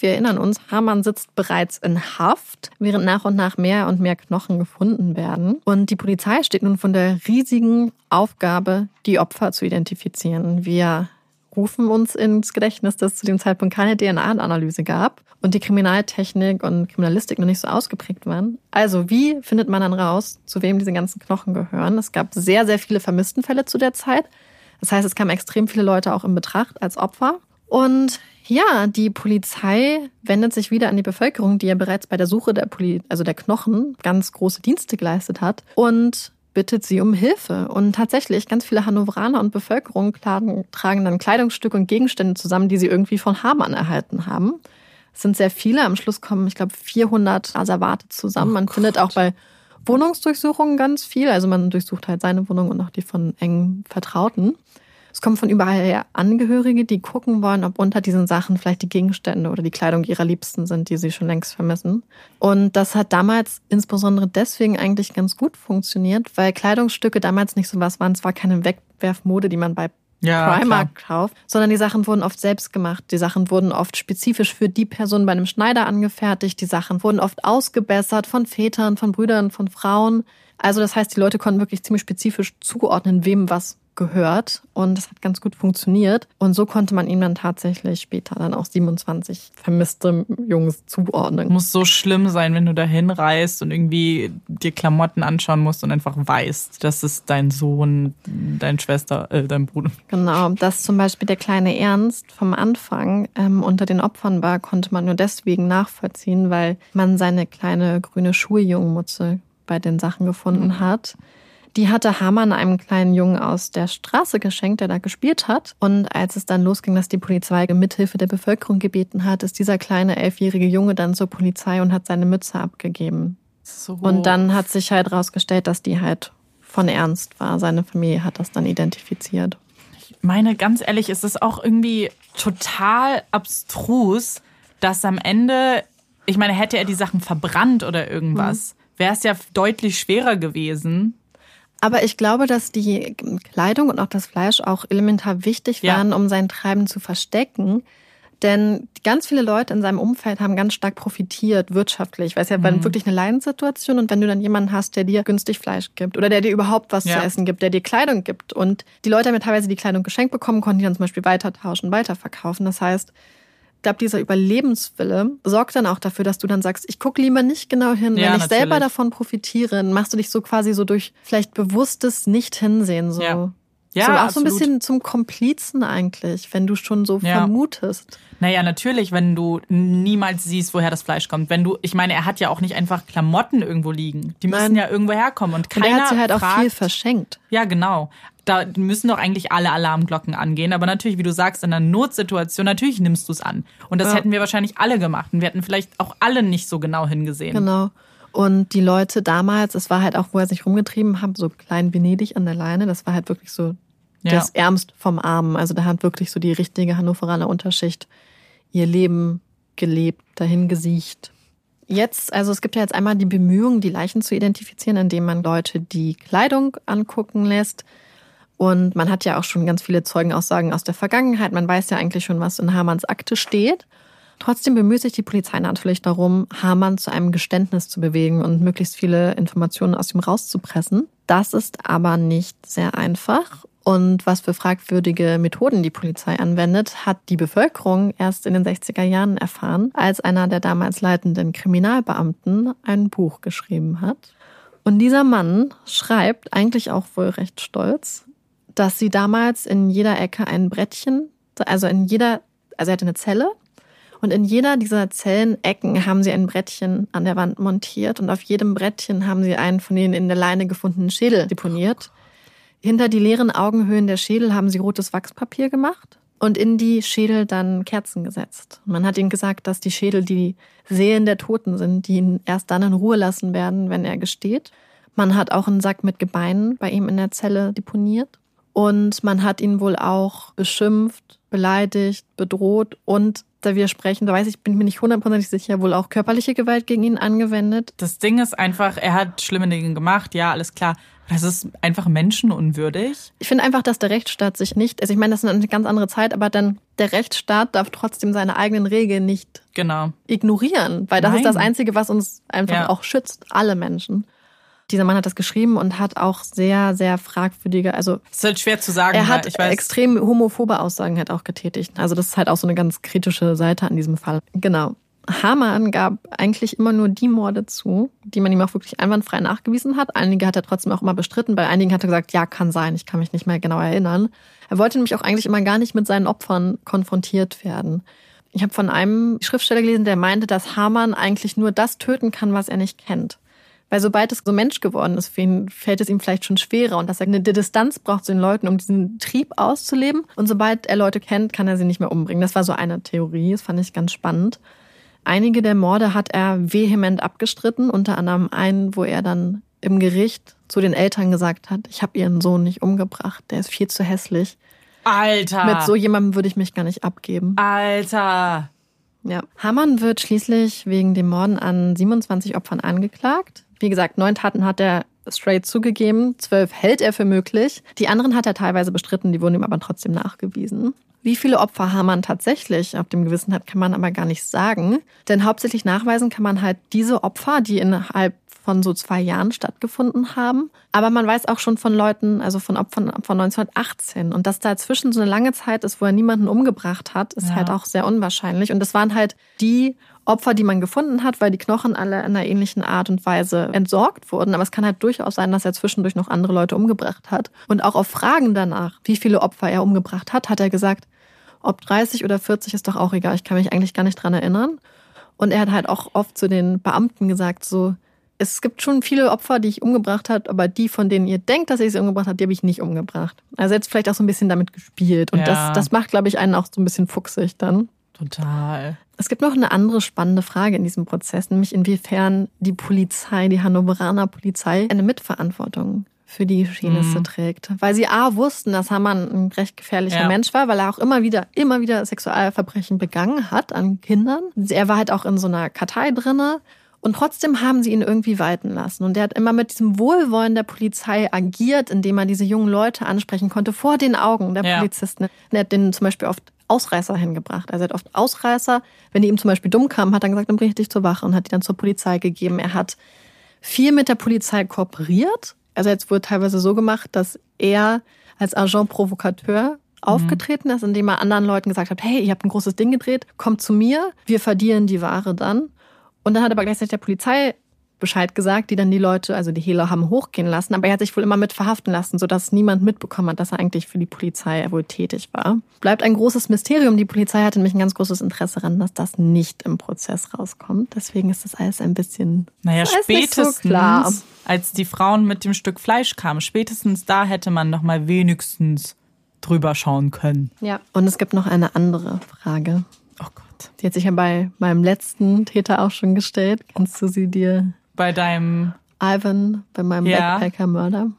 Wir erinnern uns, Hamann sitzt bereits in Haft, während nach und nach mehr und mehr Knochen gefunden werden. Und die Polizei steht nun von der riesigen Aufgabe, die Opfer zu identifizieren. Wir rufen uns ins Gedächtnis, dass es zu dem Zeitpunkt keine DNA-Analyse gab und die Kriminaltechnik und Kriminalistik noch nicht so ausgeprägt waren. Also wie findet man dann raus, zu wem diese ganzen Knochen gehören? Es gab sehr, sehr viele Vermisstenfälle zu der Zeit. Das heißt, es kamen extrem viele Leute auch in Betracht als Opfer. Und ja, die Polizei wendet sich wieder an die Bevölkerung, die ja bereits bei der Suche der Poli also der Knochen ganz große Dienste geleistet hat und bittet sie um Hilfe. Und tatsächlich, ganz viele Hannoveraner und Bevölkerung tragen, tragen dann Kleidungsstücke und Gegenstände zusammen, die sie irgendwie von Hamann erhalten haben. Es sind sehr viele. Am Schluss kommen, ich glaube, 400 Asservate zusammen. Oh man Gott. findet auch bei Wohnungsdurchsuchungen ganz viel. Also man durchsucht halt seine Wohnung und auch die von engen Vertrauten. Es kommen von überall her Angehörige, die gucken wollen, ob unter diesen Sachen vielleicht die Gegenstände oder die Kleidung ihrer Liebsten sind, die sie schon längst vermissen. Und das hat damals insbesondere deswegen eigentlich ganz gut funktioniert, weil Kleidungsstücke damals nicht so was waren. Es war keine Wegwerfmode, die man bei ja, Primark kauft, sondern die Sachen wurden oft selbst gemacht. Die Sachen wurden oft spezifisch für die Person bei einem Schneider angefertigt. Die Sachen wurden oft ausgebessert von Vätern, von Brüdern, von Frauen. Also das heißt, die Leute konnten wirklich ziemlich spezifisch zuordnen, wem was gehört und es hat ganz gut funktioniert. Und so konnte man ihm dann tatsächlich später dann auch 27 vermisste Jungs zuordnen. Muss so schlimm sein, wenn du da hinreist und irgendwie dir Klamotten anschauen musst und einfach weißt, das ist dein Sohn, deine Schwester, äh, dein Bruder. Genau, dass zum Beispiel der kleine Ernst vom Anfang ähm, unter den Opfern war, konnte man nur deswegen nachvollziehen, weil man seine kleine grüne Schuljungmutze bei den Sachen gefunden mhm. hat. Die hatte Hamann einem kleinen Jungen aus der Straße geschenkt, der da gespielt hat. Und als es dann losging, dass die Polizei mithilfe der Bevölkerung gebeten hat, ist dieser kleine elfjährige Junge dann zur Polizei und hat seine Mütze abgegeben. So. Und dann hat sich halt rausgestellt, dass die halt von Ernst war. Seine Familie hat das dann identifiziert. Ich meine, ganz ehrlich, ist es auch irgendwie total abstrus, dass am Ende, ich meine, hätte er die Sachen verbrannt oder irgendwas, mhm. wäre es ja deutlich schwerer gewesen, aber ich glaube, dass die Kleidung und auch das Fleisch auch elementar wichtig waren, ja. um sein Treiben zu verstecken. Denn ganz viele Leute in seinem Umfeld haben ganz stark profitiert wirtschaftlich, weil es ja mhm. wirklich eine Leidenssituation und wenn du dann jemanden hast, der dir günstig Fleisch gibt oder der dir überhaupt was ja. zu essen gibt, der dir Kleidung gibt und die Leute haben ja teilweise die Kleidung geschenkt bekommen, konnten die dann zum Beispiel weitertauschen, weiterverkaufen. Das heißt, ich glaube, dieser Überlebenswille sorgt dann auch dafür, dass du dann sagst, ich gucke lieber nicht genau hin. Ja, Wenn ich selber davon profitiere, machst du dich so quasi so durch vielleicht bewusstes Nicht-Hinsehen so. Ja. Ja, so auch absolut. so ein bisschen zum Komplizen eigentlich, wenn du schon so Ja. vermutest. Naja, natürlich, wenn du niemals siehst, woher das Fleisch kommt. Wenn du, ich meine, er hat ja auch nicht einfach Klamotten irgendwo liegen. Die müssen Nein. ja irgendwo herkommen. Und Und keiner er hat sie halt auch fragt, viel verschenkt. Ja, genau. Da müssen doch eigentlich alle Alarmglocken angehen. Aber natürlich, wie du sagst, in einer Notsituation, natürlich nimmst du es an. Und das Ja. hätten wir wahrscheinlich alle gemacht. Und wir hätten vielleicht auch alle nicht so genau hingesehen. Genau. Und die Leute damals, es war halt auch, wo er sich rumgetrieben hat, so klein Venedig an der Leine, das war halt wirklich so Ja. das Ärmst vom Armen. Also da hat wirklich so die richtige Hannoveraner Unterschicht ihr Leben gelebt, dahin gesiecht. Jetzt, also es gibt ja jetzt einmal die Bemühungen, die Leichen zu identifizieren, indem man Leute die Kleidung angucken lässt. Und man hat ja auch schon ganz viele Zeugenaussagen aus der Vergangenheit. Man weiß ja eigentlich schon, was in Hamanns Akte steht. Trotzdem bemüht sich die Polizei natürlich darum, Hamann zu einem Geständnis zu bewegen und möglichst viele Informationen aus ihm rauszupressen. Das ist aber nicht sehr einfach. Und was für fragwürdige Methoden die Polizei anwendet, hat die Bevölkerung erst in den 60er Jahren erfahren, als einer der damals leitenden Kriminalbeamten ein Buch geschrieben hat. Und dieser Mann schreibt, eigentlich auch wohl recht stolz, dass sie damals in jeder Ecke ein Brettchen, also in jeder, also er hatte eine Zelle und in jeder dieser Zellenecken haben sie ein Brettchen an der Wand montiert und auf jedem Brettchen haben sie einen von den in der Leine gefundenen Schädel deponiert. Hinter die leeren Augenhöhlen der Schädel haben sie rotes Wachspapier gemacht und in die Schädel dann Kerzen gesetzt. Man hat ihnen gesagt, dass die Schädel die Seelen der Toten sind, die ihn erst dann in Ruhe lassen werden, wenn er gesteht. Man hat auch einen Sack mit Gebeinen bei ihm in der Zelle deponiert. Und man hat ihn wohl auch beschimpft, beleidigt, bedroht und da wir sprechen, da weiß ich, bin mir nicht hundertprozentig sicher, wohl auch körperliche Gewalt gegen ihn angewendet. Das Ding ist einfach, er hat schlimme Dinge gemacht, ja, alles klar. Das ist einfach menschenunwürdig. Ich finde einfach, dass der Rechtsstaat sich nicht, also ich meine, das ist eine ganz andere Zeit, aber dann der Rechtsstaat darf trotzdem seine eigenen Regeln nicht Genau. ignorieren, weil das Nein. ist das Einzige, was uns einfach Ja. auch schützt, alle Menschen. Dieser Mann hat das geschrieben und hat auch sehr, sehr fragwürdige, also Ist halt schwer zu sagen. er hat ich weiß, extrem homophobe Aussagen halt auch getätigt. Also das ist halt auch so eine ganz kritische Seite an diesem Fall. Genau. Hamann gab eigentlich immer nur die Morde zu, die man ihm auch wirklich einwandfrei nachgewiesen hat. Einige hat er trotzdem auch immer bestritten. Bei einigen hat er gesagt, ja, kann sein, ich kann mich nicht mehr genau erinnern. Er wollte nämlich auch eigentlich immer gar nicht mit seinen Opfern konfrontiert werden. Ich habe von einem Schriftsteller gelesen, der meinte, dass Hamann eigentlich nur das töten kann, was er nicht kennt. Weil sobald es so Mensch geworden ist, für ihn, fällt es ihm vielleicht schon schwerer und dass er eine Distanz braucht zu den Leuten, um diesen Trieb auszuleben. Und sobald er Leute kennt, kann er sie nicht mehr umbringen. Das war so eine Theorie, das fand ich ganz spannend. Einige der Morde hat er vehement abgestritten, unter anderem einen, wo er dann im Gericht zu den Eltern gesagt hat, ich habe ihren Sohn nicht umgebracht, der ist viel zu hässlich. Alter. Mit so jemandem würde ich mich gar nicht abgeben. Alter. Ja. Hamann wird schließlich wegen dem Morden an 27 Opfern angeklagt. Wie gesagt, neun Taten hat er straight zugegeben, zwölf hält er für möglich. Die anderen hat er teilweise bestritten, die wurden ihm aber trotzdem nachgewiesen. Wie viele Opfer Hamann tatsächlich auf dem Gewissen hat, kann man aber gar nicht sagen. Denn hauptsächlich nachweisen kann man halt diese Opfer, die innerhalb von so zwei Jahren stattgefunden haben. Aber man weiß auch schon von Leuten, also von Opfern von 1918. Und dass dazwischen so eine lange Zeit ist, wo er niemanden umgebracht hat, ist Ja. halt auch sehr unwahrscheinlich. Und das waren halt die Opfer, die man gefunden hat, weil die Knochen alle in einer ähnlichen Art und Weise entsorgt wurden. Aber es kann halt durchaus sein, dass er zwischendurch noch andere Leute umgebracht hat. Und auch auf Fragen danach, wie viele Opfer er umgebracht hat, hat er gesagt, ob 30 oder 40 ist doch auch egal. Ich kann mich eigentlich gar nicht dran erinnern. Und er hat halt auch oft zu den Beamten gesagt, so, es gibt schon viele Opfer, die ich umgebracht habe, aber die, von denen ihr denkt, dass ich sie umgebracht habe, die habe ich nicht umgebracht. Also jetzt vielleicht auch so ein bisschen damit gespielt. Und Ja. das, das macht, glaube ich, einen auch so ein bisschen fuchsig dann. Total. Es gibt noch eine andere spannende Frage in diesem Prozess, nämlich inwiefern die Polizei, die Hannoveraner Polizei, eine Mitverantwortung für die Geschehnisse Mhm. trägt. Weil sie A wussten, dass Hamann ein recht gefährlicher Ja. Mensch war, weil er auch immer wieder, immer wieder Sexualverbrechen begangen hat an Kindern. Er war halt auch in so einer Kartei drinne. Und trotzdem haben sie ihn irgendwie walten lassen. Und er hat immer mit diesem Wohlwollen der Polizei agiert, indem er diese jungen Leute ansprechen konnte vor den Augen der Ja. Polizisten. Und er hat denen zum Beispiel oft Ausreißer hingebracht. Also er hat oft Ausreißer, wenn die ihm zum Beispiel dumm kamen, hat er gesagt, dann bring ich dich zur Wache und hat die dann zur Polizei gegeben. Er hat viel mit der Polizei kooperiert. Also jetzt wurde teilweise so gemacht, dass er als Agent Provocateur aufgetreten ist, indem er anderen Leuten gesagt hat, hey, ihr habt ein großes Ding gedreht, kommt zu mir, wir verdienen die Ware dann. Und dann hat er aber gleichzeitig der Polizei Bescheid gesagt, die dann die Leute, also die Hehler haben hochgehen lassen, aber er hat sich wohl immer mit verhaften lassen, sodass niemand mitbekommen hat, dass er eigentlich für die Polizei wohl tätig war. Bleibt ein großes Mysterium. Die Polizei hatte nämlich ein ganz großes Interesse daran, dass das nicht im Prozess rauskommt. Deswegen ist das alles ein bisschen Naja, nicht so spätestens, klar. als die Frauen mit dem Stück Fleisch kamen, spätestens da hätte man noch mal wenigstens drüber schauen können. Ja. Und es gibt noch eine andere Frage. Oh Gott. Die hat sich ja bei meinem letzten Täter auch schon gestellt. Kannst du sie dir, Bei deinem, Ivan, bei meinem Ja. Backpacker-Mörder?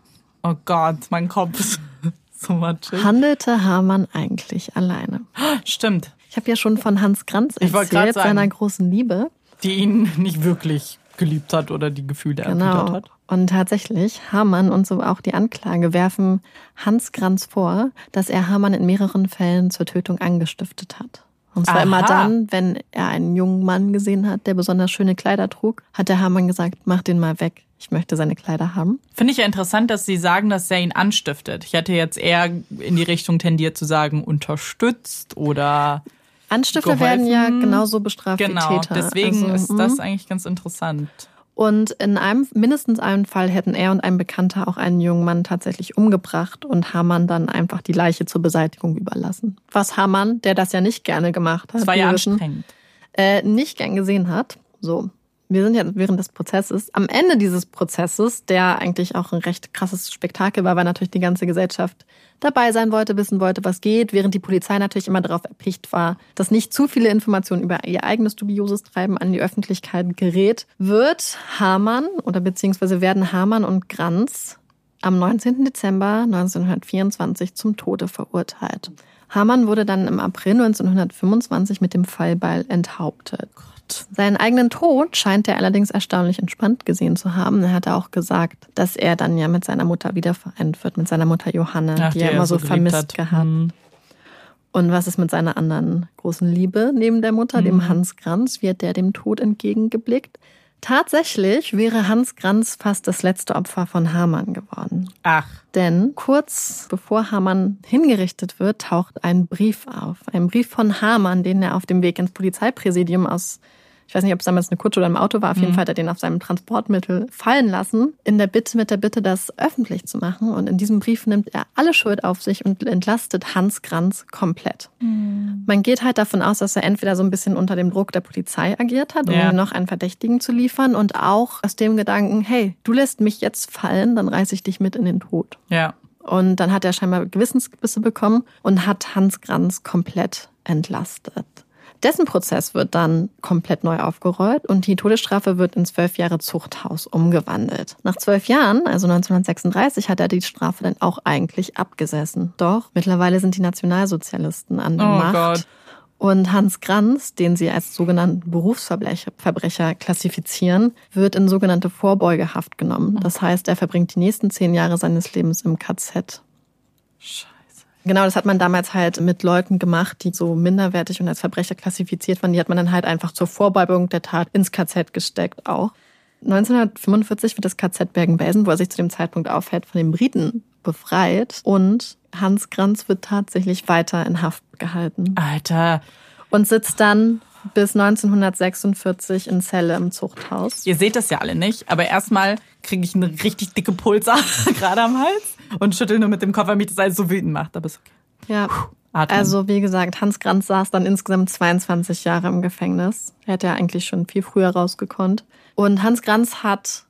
oh Gott, mein Kopf ist so matschig. Handelte Hamann eigentlich alleine? Stimmt, Ich habe ja schon von Hans Kranz erzählt, sagen. seiner großen Liebe. die ihn nicht wirklich geliebt hat oder die Gefühle erwidert Genau. hat. Und tatsächlich, Hamann und so auch die Anklage werfen Hans Kranz vor, dass er Hamann in mehreren Fällen zur Tötung angestiftet hat. Und zwar Aha. immer dann, wenn er einen jungen Mann gesehen hat, der besonders schöne Kleider trug, hat der Hamann gesagt, mach den mal weg. Ich möchte seine Kleider haben. Finde ich ja interessant, dass Sie sagen, dass er ihn anstiftet. Ich hätte jetzt eher in die Richtung tendiert zu sagen, unterstützt oder Anstifter Geholfen. werden ja genauso bestraft genau. wie Täter. Deswegen Also, ist das eigentlich ganz interessant. Und in einem, mindestens einem Fall hätten er und ein Bekannter auch einen jungen Mann tatsächlich umgebracht und Hamann dann einfach die Leiche zur Beseitigung überlassen. Was Hamann, der das ja nicht gerne gemacht hat, Das war ja anstrengend. äh, nicht gern gesehen hat. So. Wir sind ja während des Prozesses. Am Ende dieses Prozesses, der eigentlich auch ein recht krasses Spektakel war, weil natürlich die ganze Gesellschaft dabei sein wollte, wissen wollte, was geht, während die Polizei natürlich immer darauf erpicht war, dass nicht zu viele Informationen über ihr eigenes dubioses Treiben an die Öffentlichkeit gerät, wird Hamann oder beziehungsweise werden Hamann und Granz am 19. Dezember 1924 zum Tode verurteilt. Hamann wurde dann im April 1925 mit dem Fallbeil enthauptet. Seinen eigenen Tod scheint er allerdings erstaunlich entspannt gesehen zu haben. Er hatte auch gesagt, dass er dann ja mit seiner Mutter wieder vereint wird, mit seiner Mutter Johanne, Ach, die er immer so vermisst hat. gehabt. Hm. Und was ist mit seiner anderen großen Liebe neben der Mutter, Mhm. dem Hans Kranz? Wie hat der dem Tod entgegengeblickt? Tatsächlich wäre Hans Kranz fast das letzte Opfer von Hamann geworden. Ach, Denn kurz bevor Hamann hingerichtet wird, taucht ein Brief auf. Ein Brief von Hamann, den er auf dem Weg ins Polizeipräsidium aus, ich weiß nicht, ob es damals eine Kutsche oder im Auto war, auf jeden Fall hat er den auf seinem Transportmittel fallen lassen, in der Bitte, mit der Bitte, das öffentlich zu machen. Und in diesem Brief nimmt er alle Schuld auf sich und entlastet Hans Kranz komplett. Man geht halt davon aus, dass er entweder so ein bisschen unter dem Druck der Polizei agiert hat, um Ja. ihm noch einen Verdächtigen zu liefern und auch aus dem Gedanken, hey, du lässt mich jetzt fallen, dann reiße ich dich mit in den Tod. ja. Und dann hat er scheinbar Gewissensbisse bekommen und hat Hans Granz komplett entlastet. Dessen Prozess wird dann komplett neu aufgerollt und die Todesstrafe wird in zwölf Jahre Zuchthaus umgewandelt. Nach zwölf Jahren, also 1936, hat er die Strafe dann auch eigentlich abgesessen. Doch mittlerweile sind die Nationalsozialisten an der Oh Macht. Gott. Und Hans Granz, den sie als sogenannten Berufsverbrecher Verbrecher klassifizieren, wird in sogenannte Vorbeugehaft genommen. Das heißt, er verbringt die nächsten zehn Jahre seines Lebens im KZ. Scheiße. Genau, das hat man damals halt mit Leuten gemacht, die so minderwertig und als Verbrecher klassifiziert waren. Die hat man dann halt einfach zur Vorbeugung der Tat ins KZ gesteckt auch. 1945 wird das KZ Bergen-Belsen, wo er sich zu dem Zeitpunkt aufhält, von den Briten befreit. Und Hans Granz wird tatsächlich weiter in Haft gehalten Alter, und sitzt dann bis 1946 in Celle im Zuchthaus. ihr seht das ja alle nicht, aber erstmal kriege ich eine richtig dicke Pulsader gerade am Hals und schüttel nur mit dem Kopf, weil mich das alles so wütend macht. Aber ist okay. Ja. Atmen. Also, wie gesagt, Hans Granz saß dann insgesamt 22 Jahre im Gefängnis. Er hätte ja eigentlich schon viel früher rausgekonnt. Und Hans Granz hat,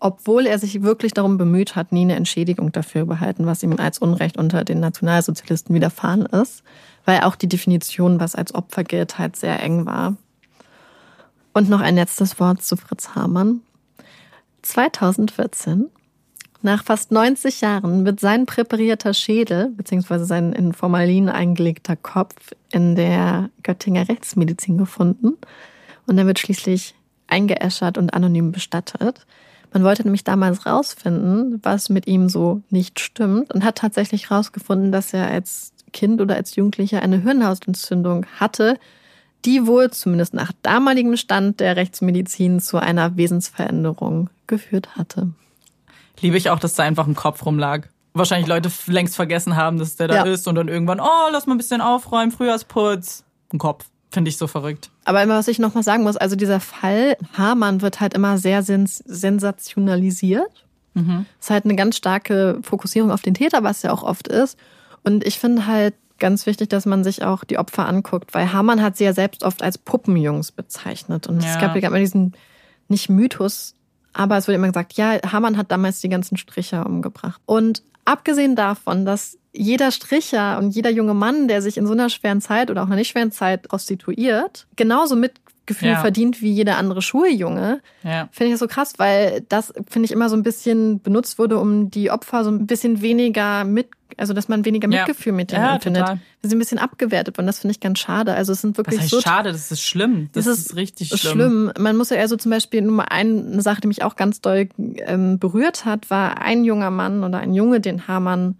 obwohl er sich wirklich darum bemüht hat, nie eine Entschädigung dafür behalten, was ihm als Unrecht unter den Nationalsozialisten widerfahren ist, weil auch die Definition, was als Opfer gilt, halt sehr eng war. Und noch ein letztes Wort zu Fritz Hamann. 2014 nach fast 90 Jahren wird sein präparierter Schädel bzw. sein in Formalin eingelegter Kopf in der Göttinger Rechtsmedizin gefunden und er wird schließlich eingeäschert und anonym bestattet. Man wollte nämlich damals rausfinden, was mit ihm so nicht stimmt und hat tatsächlich rausgefunden, dass er als Kind oder als Jugendlicher eine Hirnhautentzündung hatte, die wohl zumindest nach damaligem Stand der Rechtsmedizin zu einer Wesensveränderung geführt hatte. Liebe ich auch, dass da einfach ein Kopf rumlag. Wahrscheinlich Leute längst vergessen haben, dass der da Ja. ist und dann irgendwann, oh, lass mal ein bisschen aufräumen, Frühjahrsputz. Ein Kopf. Finde ich so verrückt. Aber immer, was ich noch mal sagen muss, also dieser Fall Hamann wird halt immer sehr sens sensationalisiert. Mhm. Es ist halt eine ganz starke Fokussierung auf den Täter, was ja auch oft ist. Und ich finde halt ganz wichtig, dass man sich auch die Opfer anguckt, weil Hamann hat sie ja selbst oft als Puppenjungs bezeichnet. Und ja. es gab ja immer diesen, nicht Mythos, aber es wurde immer gesagt, ja, Hamann hat damals die ganzen Stricher umgebracht. Und abgesehen davon, dass jeder Stricher und jeder junge Mann, der sich in so einer schweren Zeit oder auch einer nicht schweren Zeit prostituiert, genauso Mitgefühl ja. verdient wie jeder andere Schuljunge. Ja. Finde ich das so krass, weil das, finde ich, immer so ein bisschen benutzt wurde, um die Opfer so ein bisschen weniger mit, also dass man weniger Mitgefühl ja. mit denen ja, empfindet. Total. Sind ein bisschen abgewertet und das finde ich ganz schade. Also es sind wirklich das heißt so. Schade, das ist schlimm. Das, das ist, ist, richtig schlimm. schlimm. Man muss ja eher so zum Beispiel nur mal eine Sache, die mich auch ganz doll ähm, berührt hat, war ein junger Mann oder ein Junge, den Hamann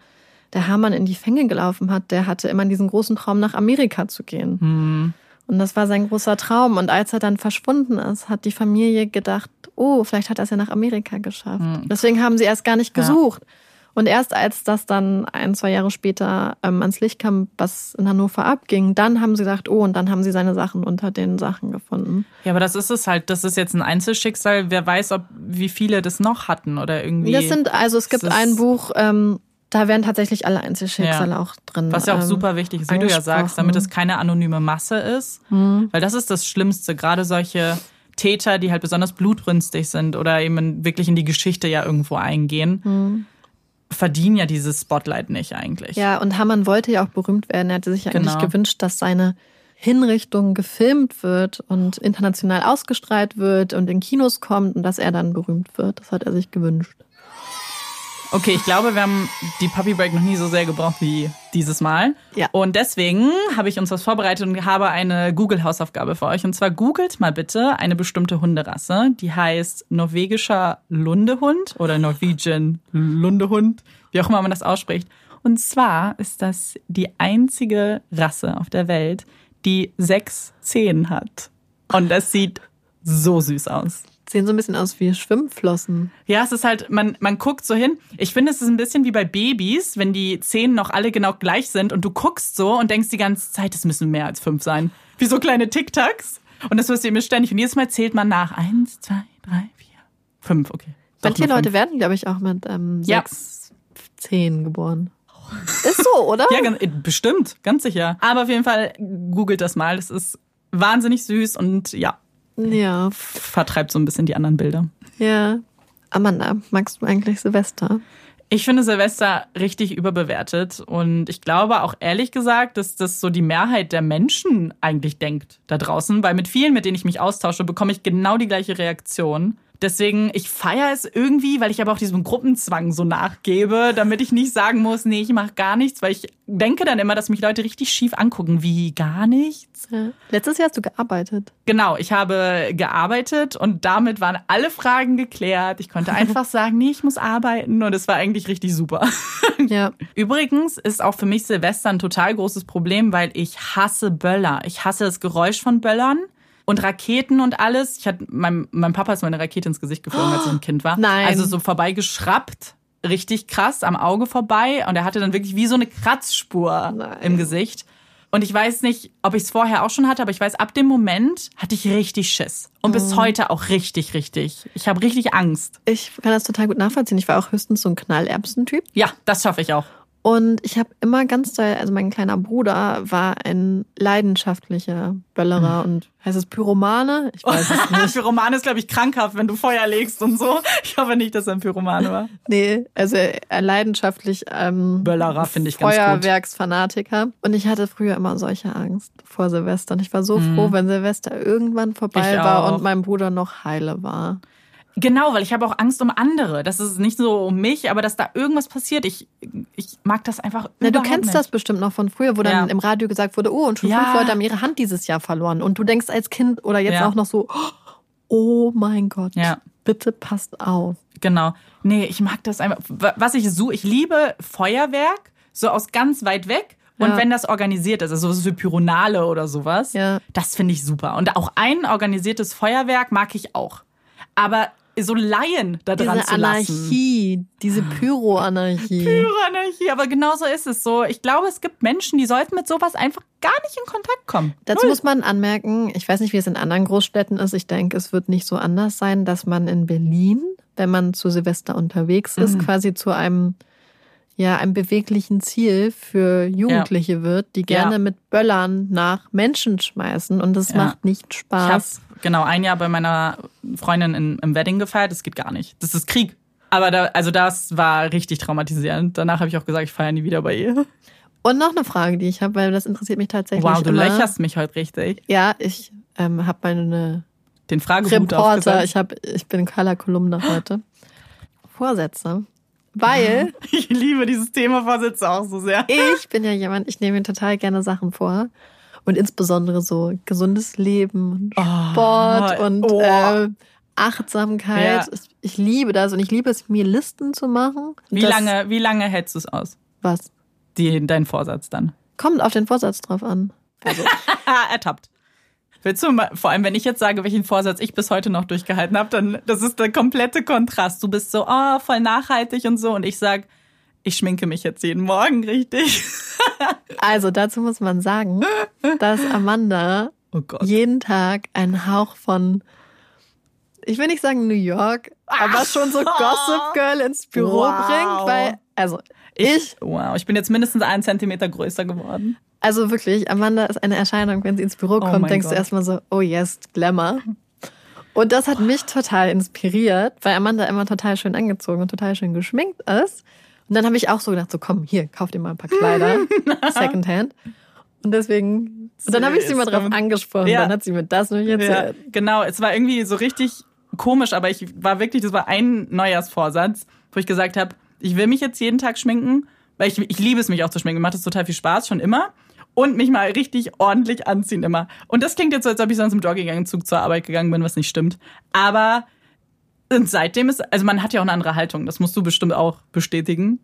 der Hamann in die Fänge gelaufen hat, der hatte immer diesen großen Traum, nach Amerika zu gehen. Mhm. Und das war sein großer Traum. Und als er dann verschwunden ist, hat die Familie gedacht, oh, vielleicht hat er es ja nach Amerika geschafft. Mhm. Deswegen haben sie erst gar nicht gesucht. Ja. Und erst als das dann ein, zwei Jahre später ähm, ans Licht kam, was in Hannover abging, dann haben sie gesagt, oh, und dann haben sie seine Sachen unter den Sachen gefunden. Ja, aber das ist es halt, das ist jetzt ein Einzelschicksal. Wer weiß, ob wie viele das noch hatten oder irgendwie. Das sind, also es gibt ein Buch, ähm, da wären tatsächlich alle Einzelschicksale ja. auch drin. Was ja auch ähm, super wichtig ist, wie du ja sagst, damit es keine anonyme Masse ist. Mhm. Weil das ist das Schlimmste. Gerade solche Täter, die halt besonders blutrünstig sind oder eben wirklich in die Geschichte ja irgendwo eingehen, mhm. verdienen ja dieses Spotlight nicht eigentlich. Ja, und Hamann wollte ja auch berühmt werden. Er hatte sich eigentlich genau. gewünscht, dass seine Hinrichtung gefilmt wird und international ausgestrahlt wird und in Kinos kommt und dass er dann berühmt wird. Das hat er sich gewünscht. Okay, ich glaube, wir haben die Puppy Break noch nie so sehr gebraucht wie dieses Mal. Ja. Und deswegen habe ich uns was vorbereitet und habe eine Google-Hausaufgabe für euch. Und zwar googelt mal bitte eine bestimmte Hunderasse, die heißt norwegischer Lundehund oder Norwegian Lundehund, wie auch immer man das ausspricht. Und zwar ist das die einzige Rasse auf der Welt, die sechs Zehen hat. Und das sieht so süß aus. Sehen so ein bisschen aus wie Schwimmflossen. Ja, es ist halt, man, man guckt so hin. Ich finde, es ist ein bisschen wie bei Babys, wenn die Zehen noch alle genau gleich sind und du guckst so und denkst die ganze Zeit, es müssen mehr als fünf sein. Wie so kleine Tic-Tacs. Und das wirst du immer ständig. Und jedes Mal zählt man nach. Eins, zwei, drei, vier, fünf, okay. Manche Leute werden, glaube ich, auch mit ähm, sechs, ja. zehn geboren. Ist so, oder? ja, ganz, bestimmt, ganz sicher. Aber auf jeden Fall googelt das mal. Das ist wahnsinnig süß und ja, ja. Vertreibt so ein bisschen die anderen Bilder. Ja. Amanda, magst du eigentlich Silvester? Ich finde Silvester richtig überbewertet und ich glaube auch ehrlich gesagt, dass das so die Mehrheit der Menschen eigentlich denkt da draußen, weil mit vielen, mit denen ich mich austausche, bekomme ich genau die gleiche Reaktion. Deswegen, ich feiere es irgendwie, weil ich aber auch diesem Gruppenzwang so nachgebe, damit ich nicht sagen muss, nee, ich mache gar nichts, weil ich denke dann immer, dass mich Leute richtig schief angucken, wie gar nichts. Ja. Letztes Jahr hast du gearbeitet. Genau, ich habe gearbeitet und damit waren alle Fragen geklärt. Ich konnte einfach sagen, nee, ich muss arbeiten und es war eigentlich richtig super. Ja. Übrigens ist auch für mich Silvester ein total großes Problem, weil ich hasse Böller. Ich hasse das Geräusch von Böllern und Raketen und alles. Ich hatte, mein, mein Papa ist meine Rakete ins Gesicht geflogen, als ich ein Kind war. Nein. Also so vorbeigeschraubt, richtig krass am Auge vorbei. Und er hatte dann wirklich wie so eine Kratzspur Nein. im Gesicht. Und ich weiß nicht, ob ich es vorher auch schon hatte, aber ich weiß, ab dem Moment hatte ich richtig Schiss. Und bis mhm. heute auch richtig, richtig. Ich habe richtig Angst. Ich kann das total gut nachvollziehen. Ich war auch höchstens so ein Knallerbsen-Typ. Ja, das schaffe ich auch. Und ich habe immer ganz toll, also mein kleiner Bruder war ein leidenschaftlicher Böllerer mhm. und heißt es Pyromane? Ich weiß es nicht. Pyromane ist, glaube ich, krankhaft, wenn du Feuer legst und so. Ich hoffe nicht, dass er ein Pyromane war. nee, also er leidenschaftlich ähm, Böllerer finde ich ganz Feuerwerksfanatiker. Und ich hatte früher immer solche Angst vor Silvester. Und ich war so mhm. froh, wenn Silvester irgendwann vorbei war und mein Bruder noch heile war. Genau, weil ich habe auch Angst um andere. Das ist nicht so um mich, aber dass da irgendwas passiert. Ich, ich mag das einfach ja, Du kennst nicht. das bestimmt noch von früher, wo ja. dann im Radio gesagt wurde, oh, und schon ja. fünf Leute haben ihre Hand dieses Jahr verloren. Und du denkst als Kind oder jetzt ja. auch noch so, oh mein Gott, bitte passt auf. Genau. Nee, ich mag das einfach. Was ich so, ich liebe Feuerwerk, so aus ganz weit weg. Und ja. wenn das organisiert ist, also so für Pyronale oder sowas, ja. das finde ich super. Und auch ein organisiertes Feuerwerk mag ich auch. aber so Laien da dran Diese zu lassen. Anarchie, diese Pyro-Anarchie. Pyro-Anarchie, aber genau so ist es so. Ich glaube, es gibt Menschen, die sollten mit sowas einfach gar nicht in Kontakt kommen. Dazu Null. muss man anmerken, ich weiß nicht, wie es in anderen Großstädten ist. Ich denke, es wird nicht so anders sein, dass man in Berlin, wenn man zu Silvester unterwegs ist, Mhm. quasi zu einem, ja, einem beweglichen Ziel für Jugendliche wird, die gerne Ja. mit Böllern nach Menschen schmeißen und das Ja. macht nicht Ich habe Spaß. genau ein Jahr bei meiner Freundin in, im Wedding gefeiert. Das geht gar nicht. Das ist Krieg. Aber da, also das war richtig traumatisierend. Danach habe ich auch gesagt, ich feiere nie wieder bei ihr. Und noch eine Frage, die ich habe, weil das interessiert mich tatsächlich Wow, du immer. löcherst mich heute richtig. Ja, ich ähm, habe meine Den Frageboot Reporter, ich, hab, ich bin Color Kolumne heute. Vorsätze. Weil Ich liebe dieses Thema Vorsitze auch so sehr. ich bin ja jemand, ich nehme mir total gerne Sachen vor. Und insbesondere so gesundes Leben und Sport Oh, und oh. äh, Achtsamkeit. Ja. Ich liebe das und ich liebe es, mir Listen zu machen. Wie das, lange, wie lange hältst du es aus? Was? Die, dein Vorsatz dann? Kommt auf den Vorsatz drauf an. Also, ertappt. Willst du mal, vor allem, wenn ich jetzt sage, welchen Vorsatz ich bis heute noch durchgehalten habe, dann das ist der komplette Kontrast. Du bist so, oh, voll nachhaltig und so, und ich sag, ich schminke mich jetzt jeden Morgen richtig. also dazu muss man sagen, dass Amanda Oh jeden Tag einen Hauch von, ich will nicht sagen New York, aber schon so Gossip Girl ins Büro Wow. bringt, weil, also ich, Wow, ich bin jetzt mindestens einen Zentimeter größer geworden. Also wirklich, Amanda ist eine Erscheinung, wenn sie ins Büro kommt, Oh denkst Gott. du erstmal so, oh yes, Glamour. Und das hat mich total inspiriert, weil Amanda immer total schön angezogen und total schön geschminkt ist. Und dann habe ich auch so gedacht, so komm, hier, kauf dir mal ein paar Kleider, Secondhand. Und deswegen, und dann habe ich sie mal drauf angesprochen, Ja. dann hat sie mir das nämlich Ja, erzählt. genau. Es war irgendwie so richtig komisch, aber ich war wirklich, das war ein Neujahrsvorsatz, wo ich gesagt habe, ich will mich jetzt jeden Tag schminken, weil ich, ich liebe es, mich auch zu schminken. Mir macht es total viel Spaß, schon immer. Und mich mal richtig ordentlich anziehen immer. Und das klingt jetzt so, als ob ich sonst im Jogginganzug zur Arbeit gegangen bin, was nicht stimmt. Aber und seitdem ist, also man hat ja auch eine andere Haltung. Das musst du bestimmt auch bestätigen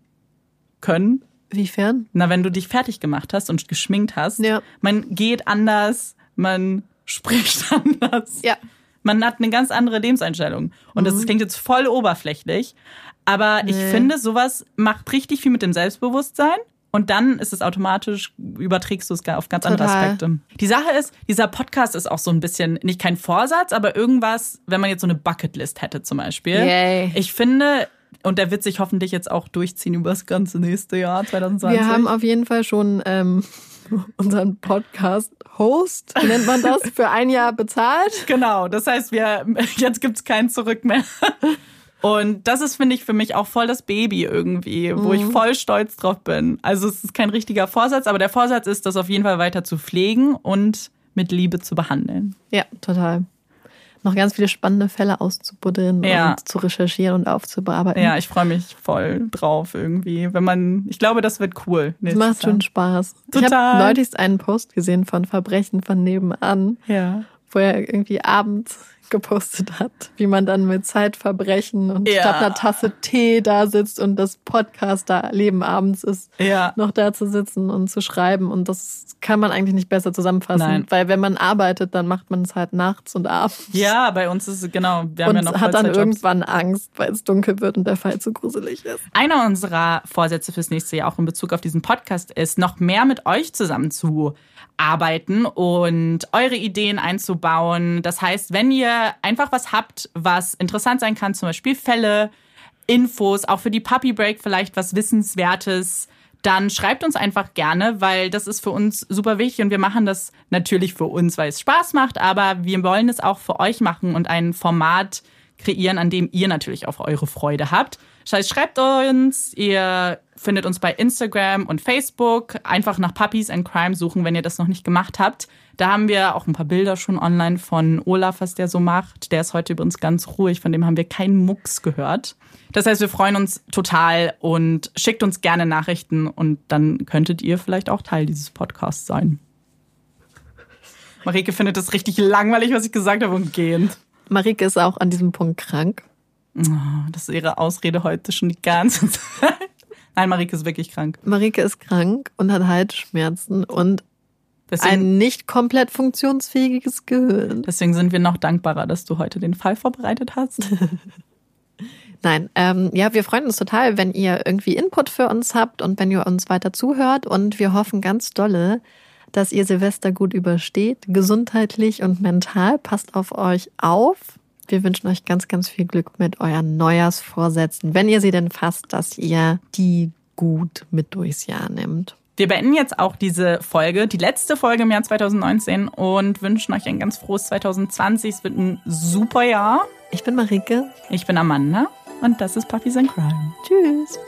können. Wiefern? Na, wenn du dich fertig gemacht hast und geschminkt hast, Ja. man geht anders, man spricht anders. Ja. Man hat eine ganz andere Lebenseinstellung. Und das klingt jetzt voll oberflächlich. Aber ich Nee. finde, sowas macht richtig viel mit dem Selbstbewusstsein. Und dann ist es automatisch, überträgst du es auf ganz andere Total. Aspekte. Die Sache ist, dieser Podcast ist auch so ein bisschen, nicht kein Vorsatz, aber irgendwas, wenn man jetzt so eine Bucketlist hätte zum Beispiel. Yay. Ich finde, und der wird sich hoffentlich jetzt auch durchziehen über das ganze nächste Jahr, 2020. Wir haben auf jeden Fall schon ähm, unseren Podcast-Host, nennt man das, für ein Jahr bezahlt. Genau, das heißt, wir jetzt gibt's kein Zurück mehr. Und das ist, finde ich, für mich auch voll das Baby irgendwie, wo ich voll stolz drauf bin. Also es ist kein richtiger Vorsatz, aber der Vorsatz ist, das auf jeden Fall weiter zu pflegen und mit Liebe zu behandeln. Ja, total. Noch ganz viele spannende Fälle auszubuddeln Ja. und zu recherchieren und aufzubearbeiten. Ja, ich freue mich voll drauf irgendwie. Wenn man, ich glaube, das wird cool. Das macht schon. Spaß. Ich Total. habe neulich einen Post gesehen von Verbrechen von nebenan, Ja. Wo er irgendwie abends gepostet hat, wie man dann mit Zeitverbrechen und Ja. statt einer Tasse Tee da sitzt und das Podcaster-Leben abends ist, Ja. noch da zu sitzen und zu schreiben. Und das kann man eigentlich nicht besser zusammenfassen. Nein. Weil wenn man arbeitet, dann macht man es halt nachts und abends. Ja, bei uns ist es genau. Wir haben und ja noch hat dann irgendwann Angst, weil es dunkel wird und der Fall zu gruselig ist. Einer unserer Vorsätze fürs nächste Jahr auch in Bezug auf diesen Podcast ist, noch mehr mit euch zusammen zu arbeiten und eure Ideen einzubauen. Das heißt, wenn ihr einfach was habt, was interessant sein kann, zum Beispiel Fälle, Infos, auch für die Puppy Break vielleicht was Wissenswertes, dann schreibt uns einfach gerne, weil das ist für uns super wichtig und wir machen das natürlich für uns, weil es Spaß macht, aber wir wollen es auch für euch machen und ein Format kreieren, an dem ihr natürlich auch eure Freude habt. Das schreibt uns, ihr findet uns bei Instagram und Facebook. Einfach nach Puppies and Crime suchen, wenn ihr das noch nicht gemacht habt. Da haben wir auch ein paar Bilder schon online von Olaf, was der so macht. Der ist heute übrigens ganz ruhig, von dem haben wir keinen Mucks gehört. Das heißt, wir freuen uns total und schickt uns gerne Nachrichten und dann könntet ihr vielleicht auch Teil dieses Podcasts sein. Marike findet das richtig langweilig, was ich gesagt habe und gehend. Marike ist auch an diesem Punkt krank. Oh, das ist ihre Ausrede heute schon die ganze Zeit. Nein, Marike ist wirklich krank. Marike ist krank und hat Halsschmerzen und Deswegen, ein nicht komplett funktionsfähiges Gehirn. deswegen sind wir noch dankbarer, dass du heute den Fall vorbereitet hast. Nein, ähm, ja, wir freuen uns total, wenn ihr irgendwie Input für uns habt und wenn ihr uns weiter zuhört. Und wir hoffen ganz dolle, dass ihr Silvester gut übersteht, gesundheitlich und mental. Passt auf euch auf. Wir wünschen euch ganz, ganz viel Glück mit euren Neujahrsvorsätzen, wenn ihr sie denn fasst, dass ihr die gut mit durchs Jahr nimmt. Wir beenden jetzt auch diese Folge, die letzte Folge im Jahr 2019 und wünschen euch ein ganz frohes 2020. Es wird ein super Jahr. Ich bin Marike. Ich bin Amanda und das ist Puppies and Crime. Tschüss.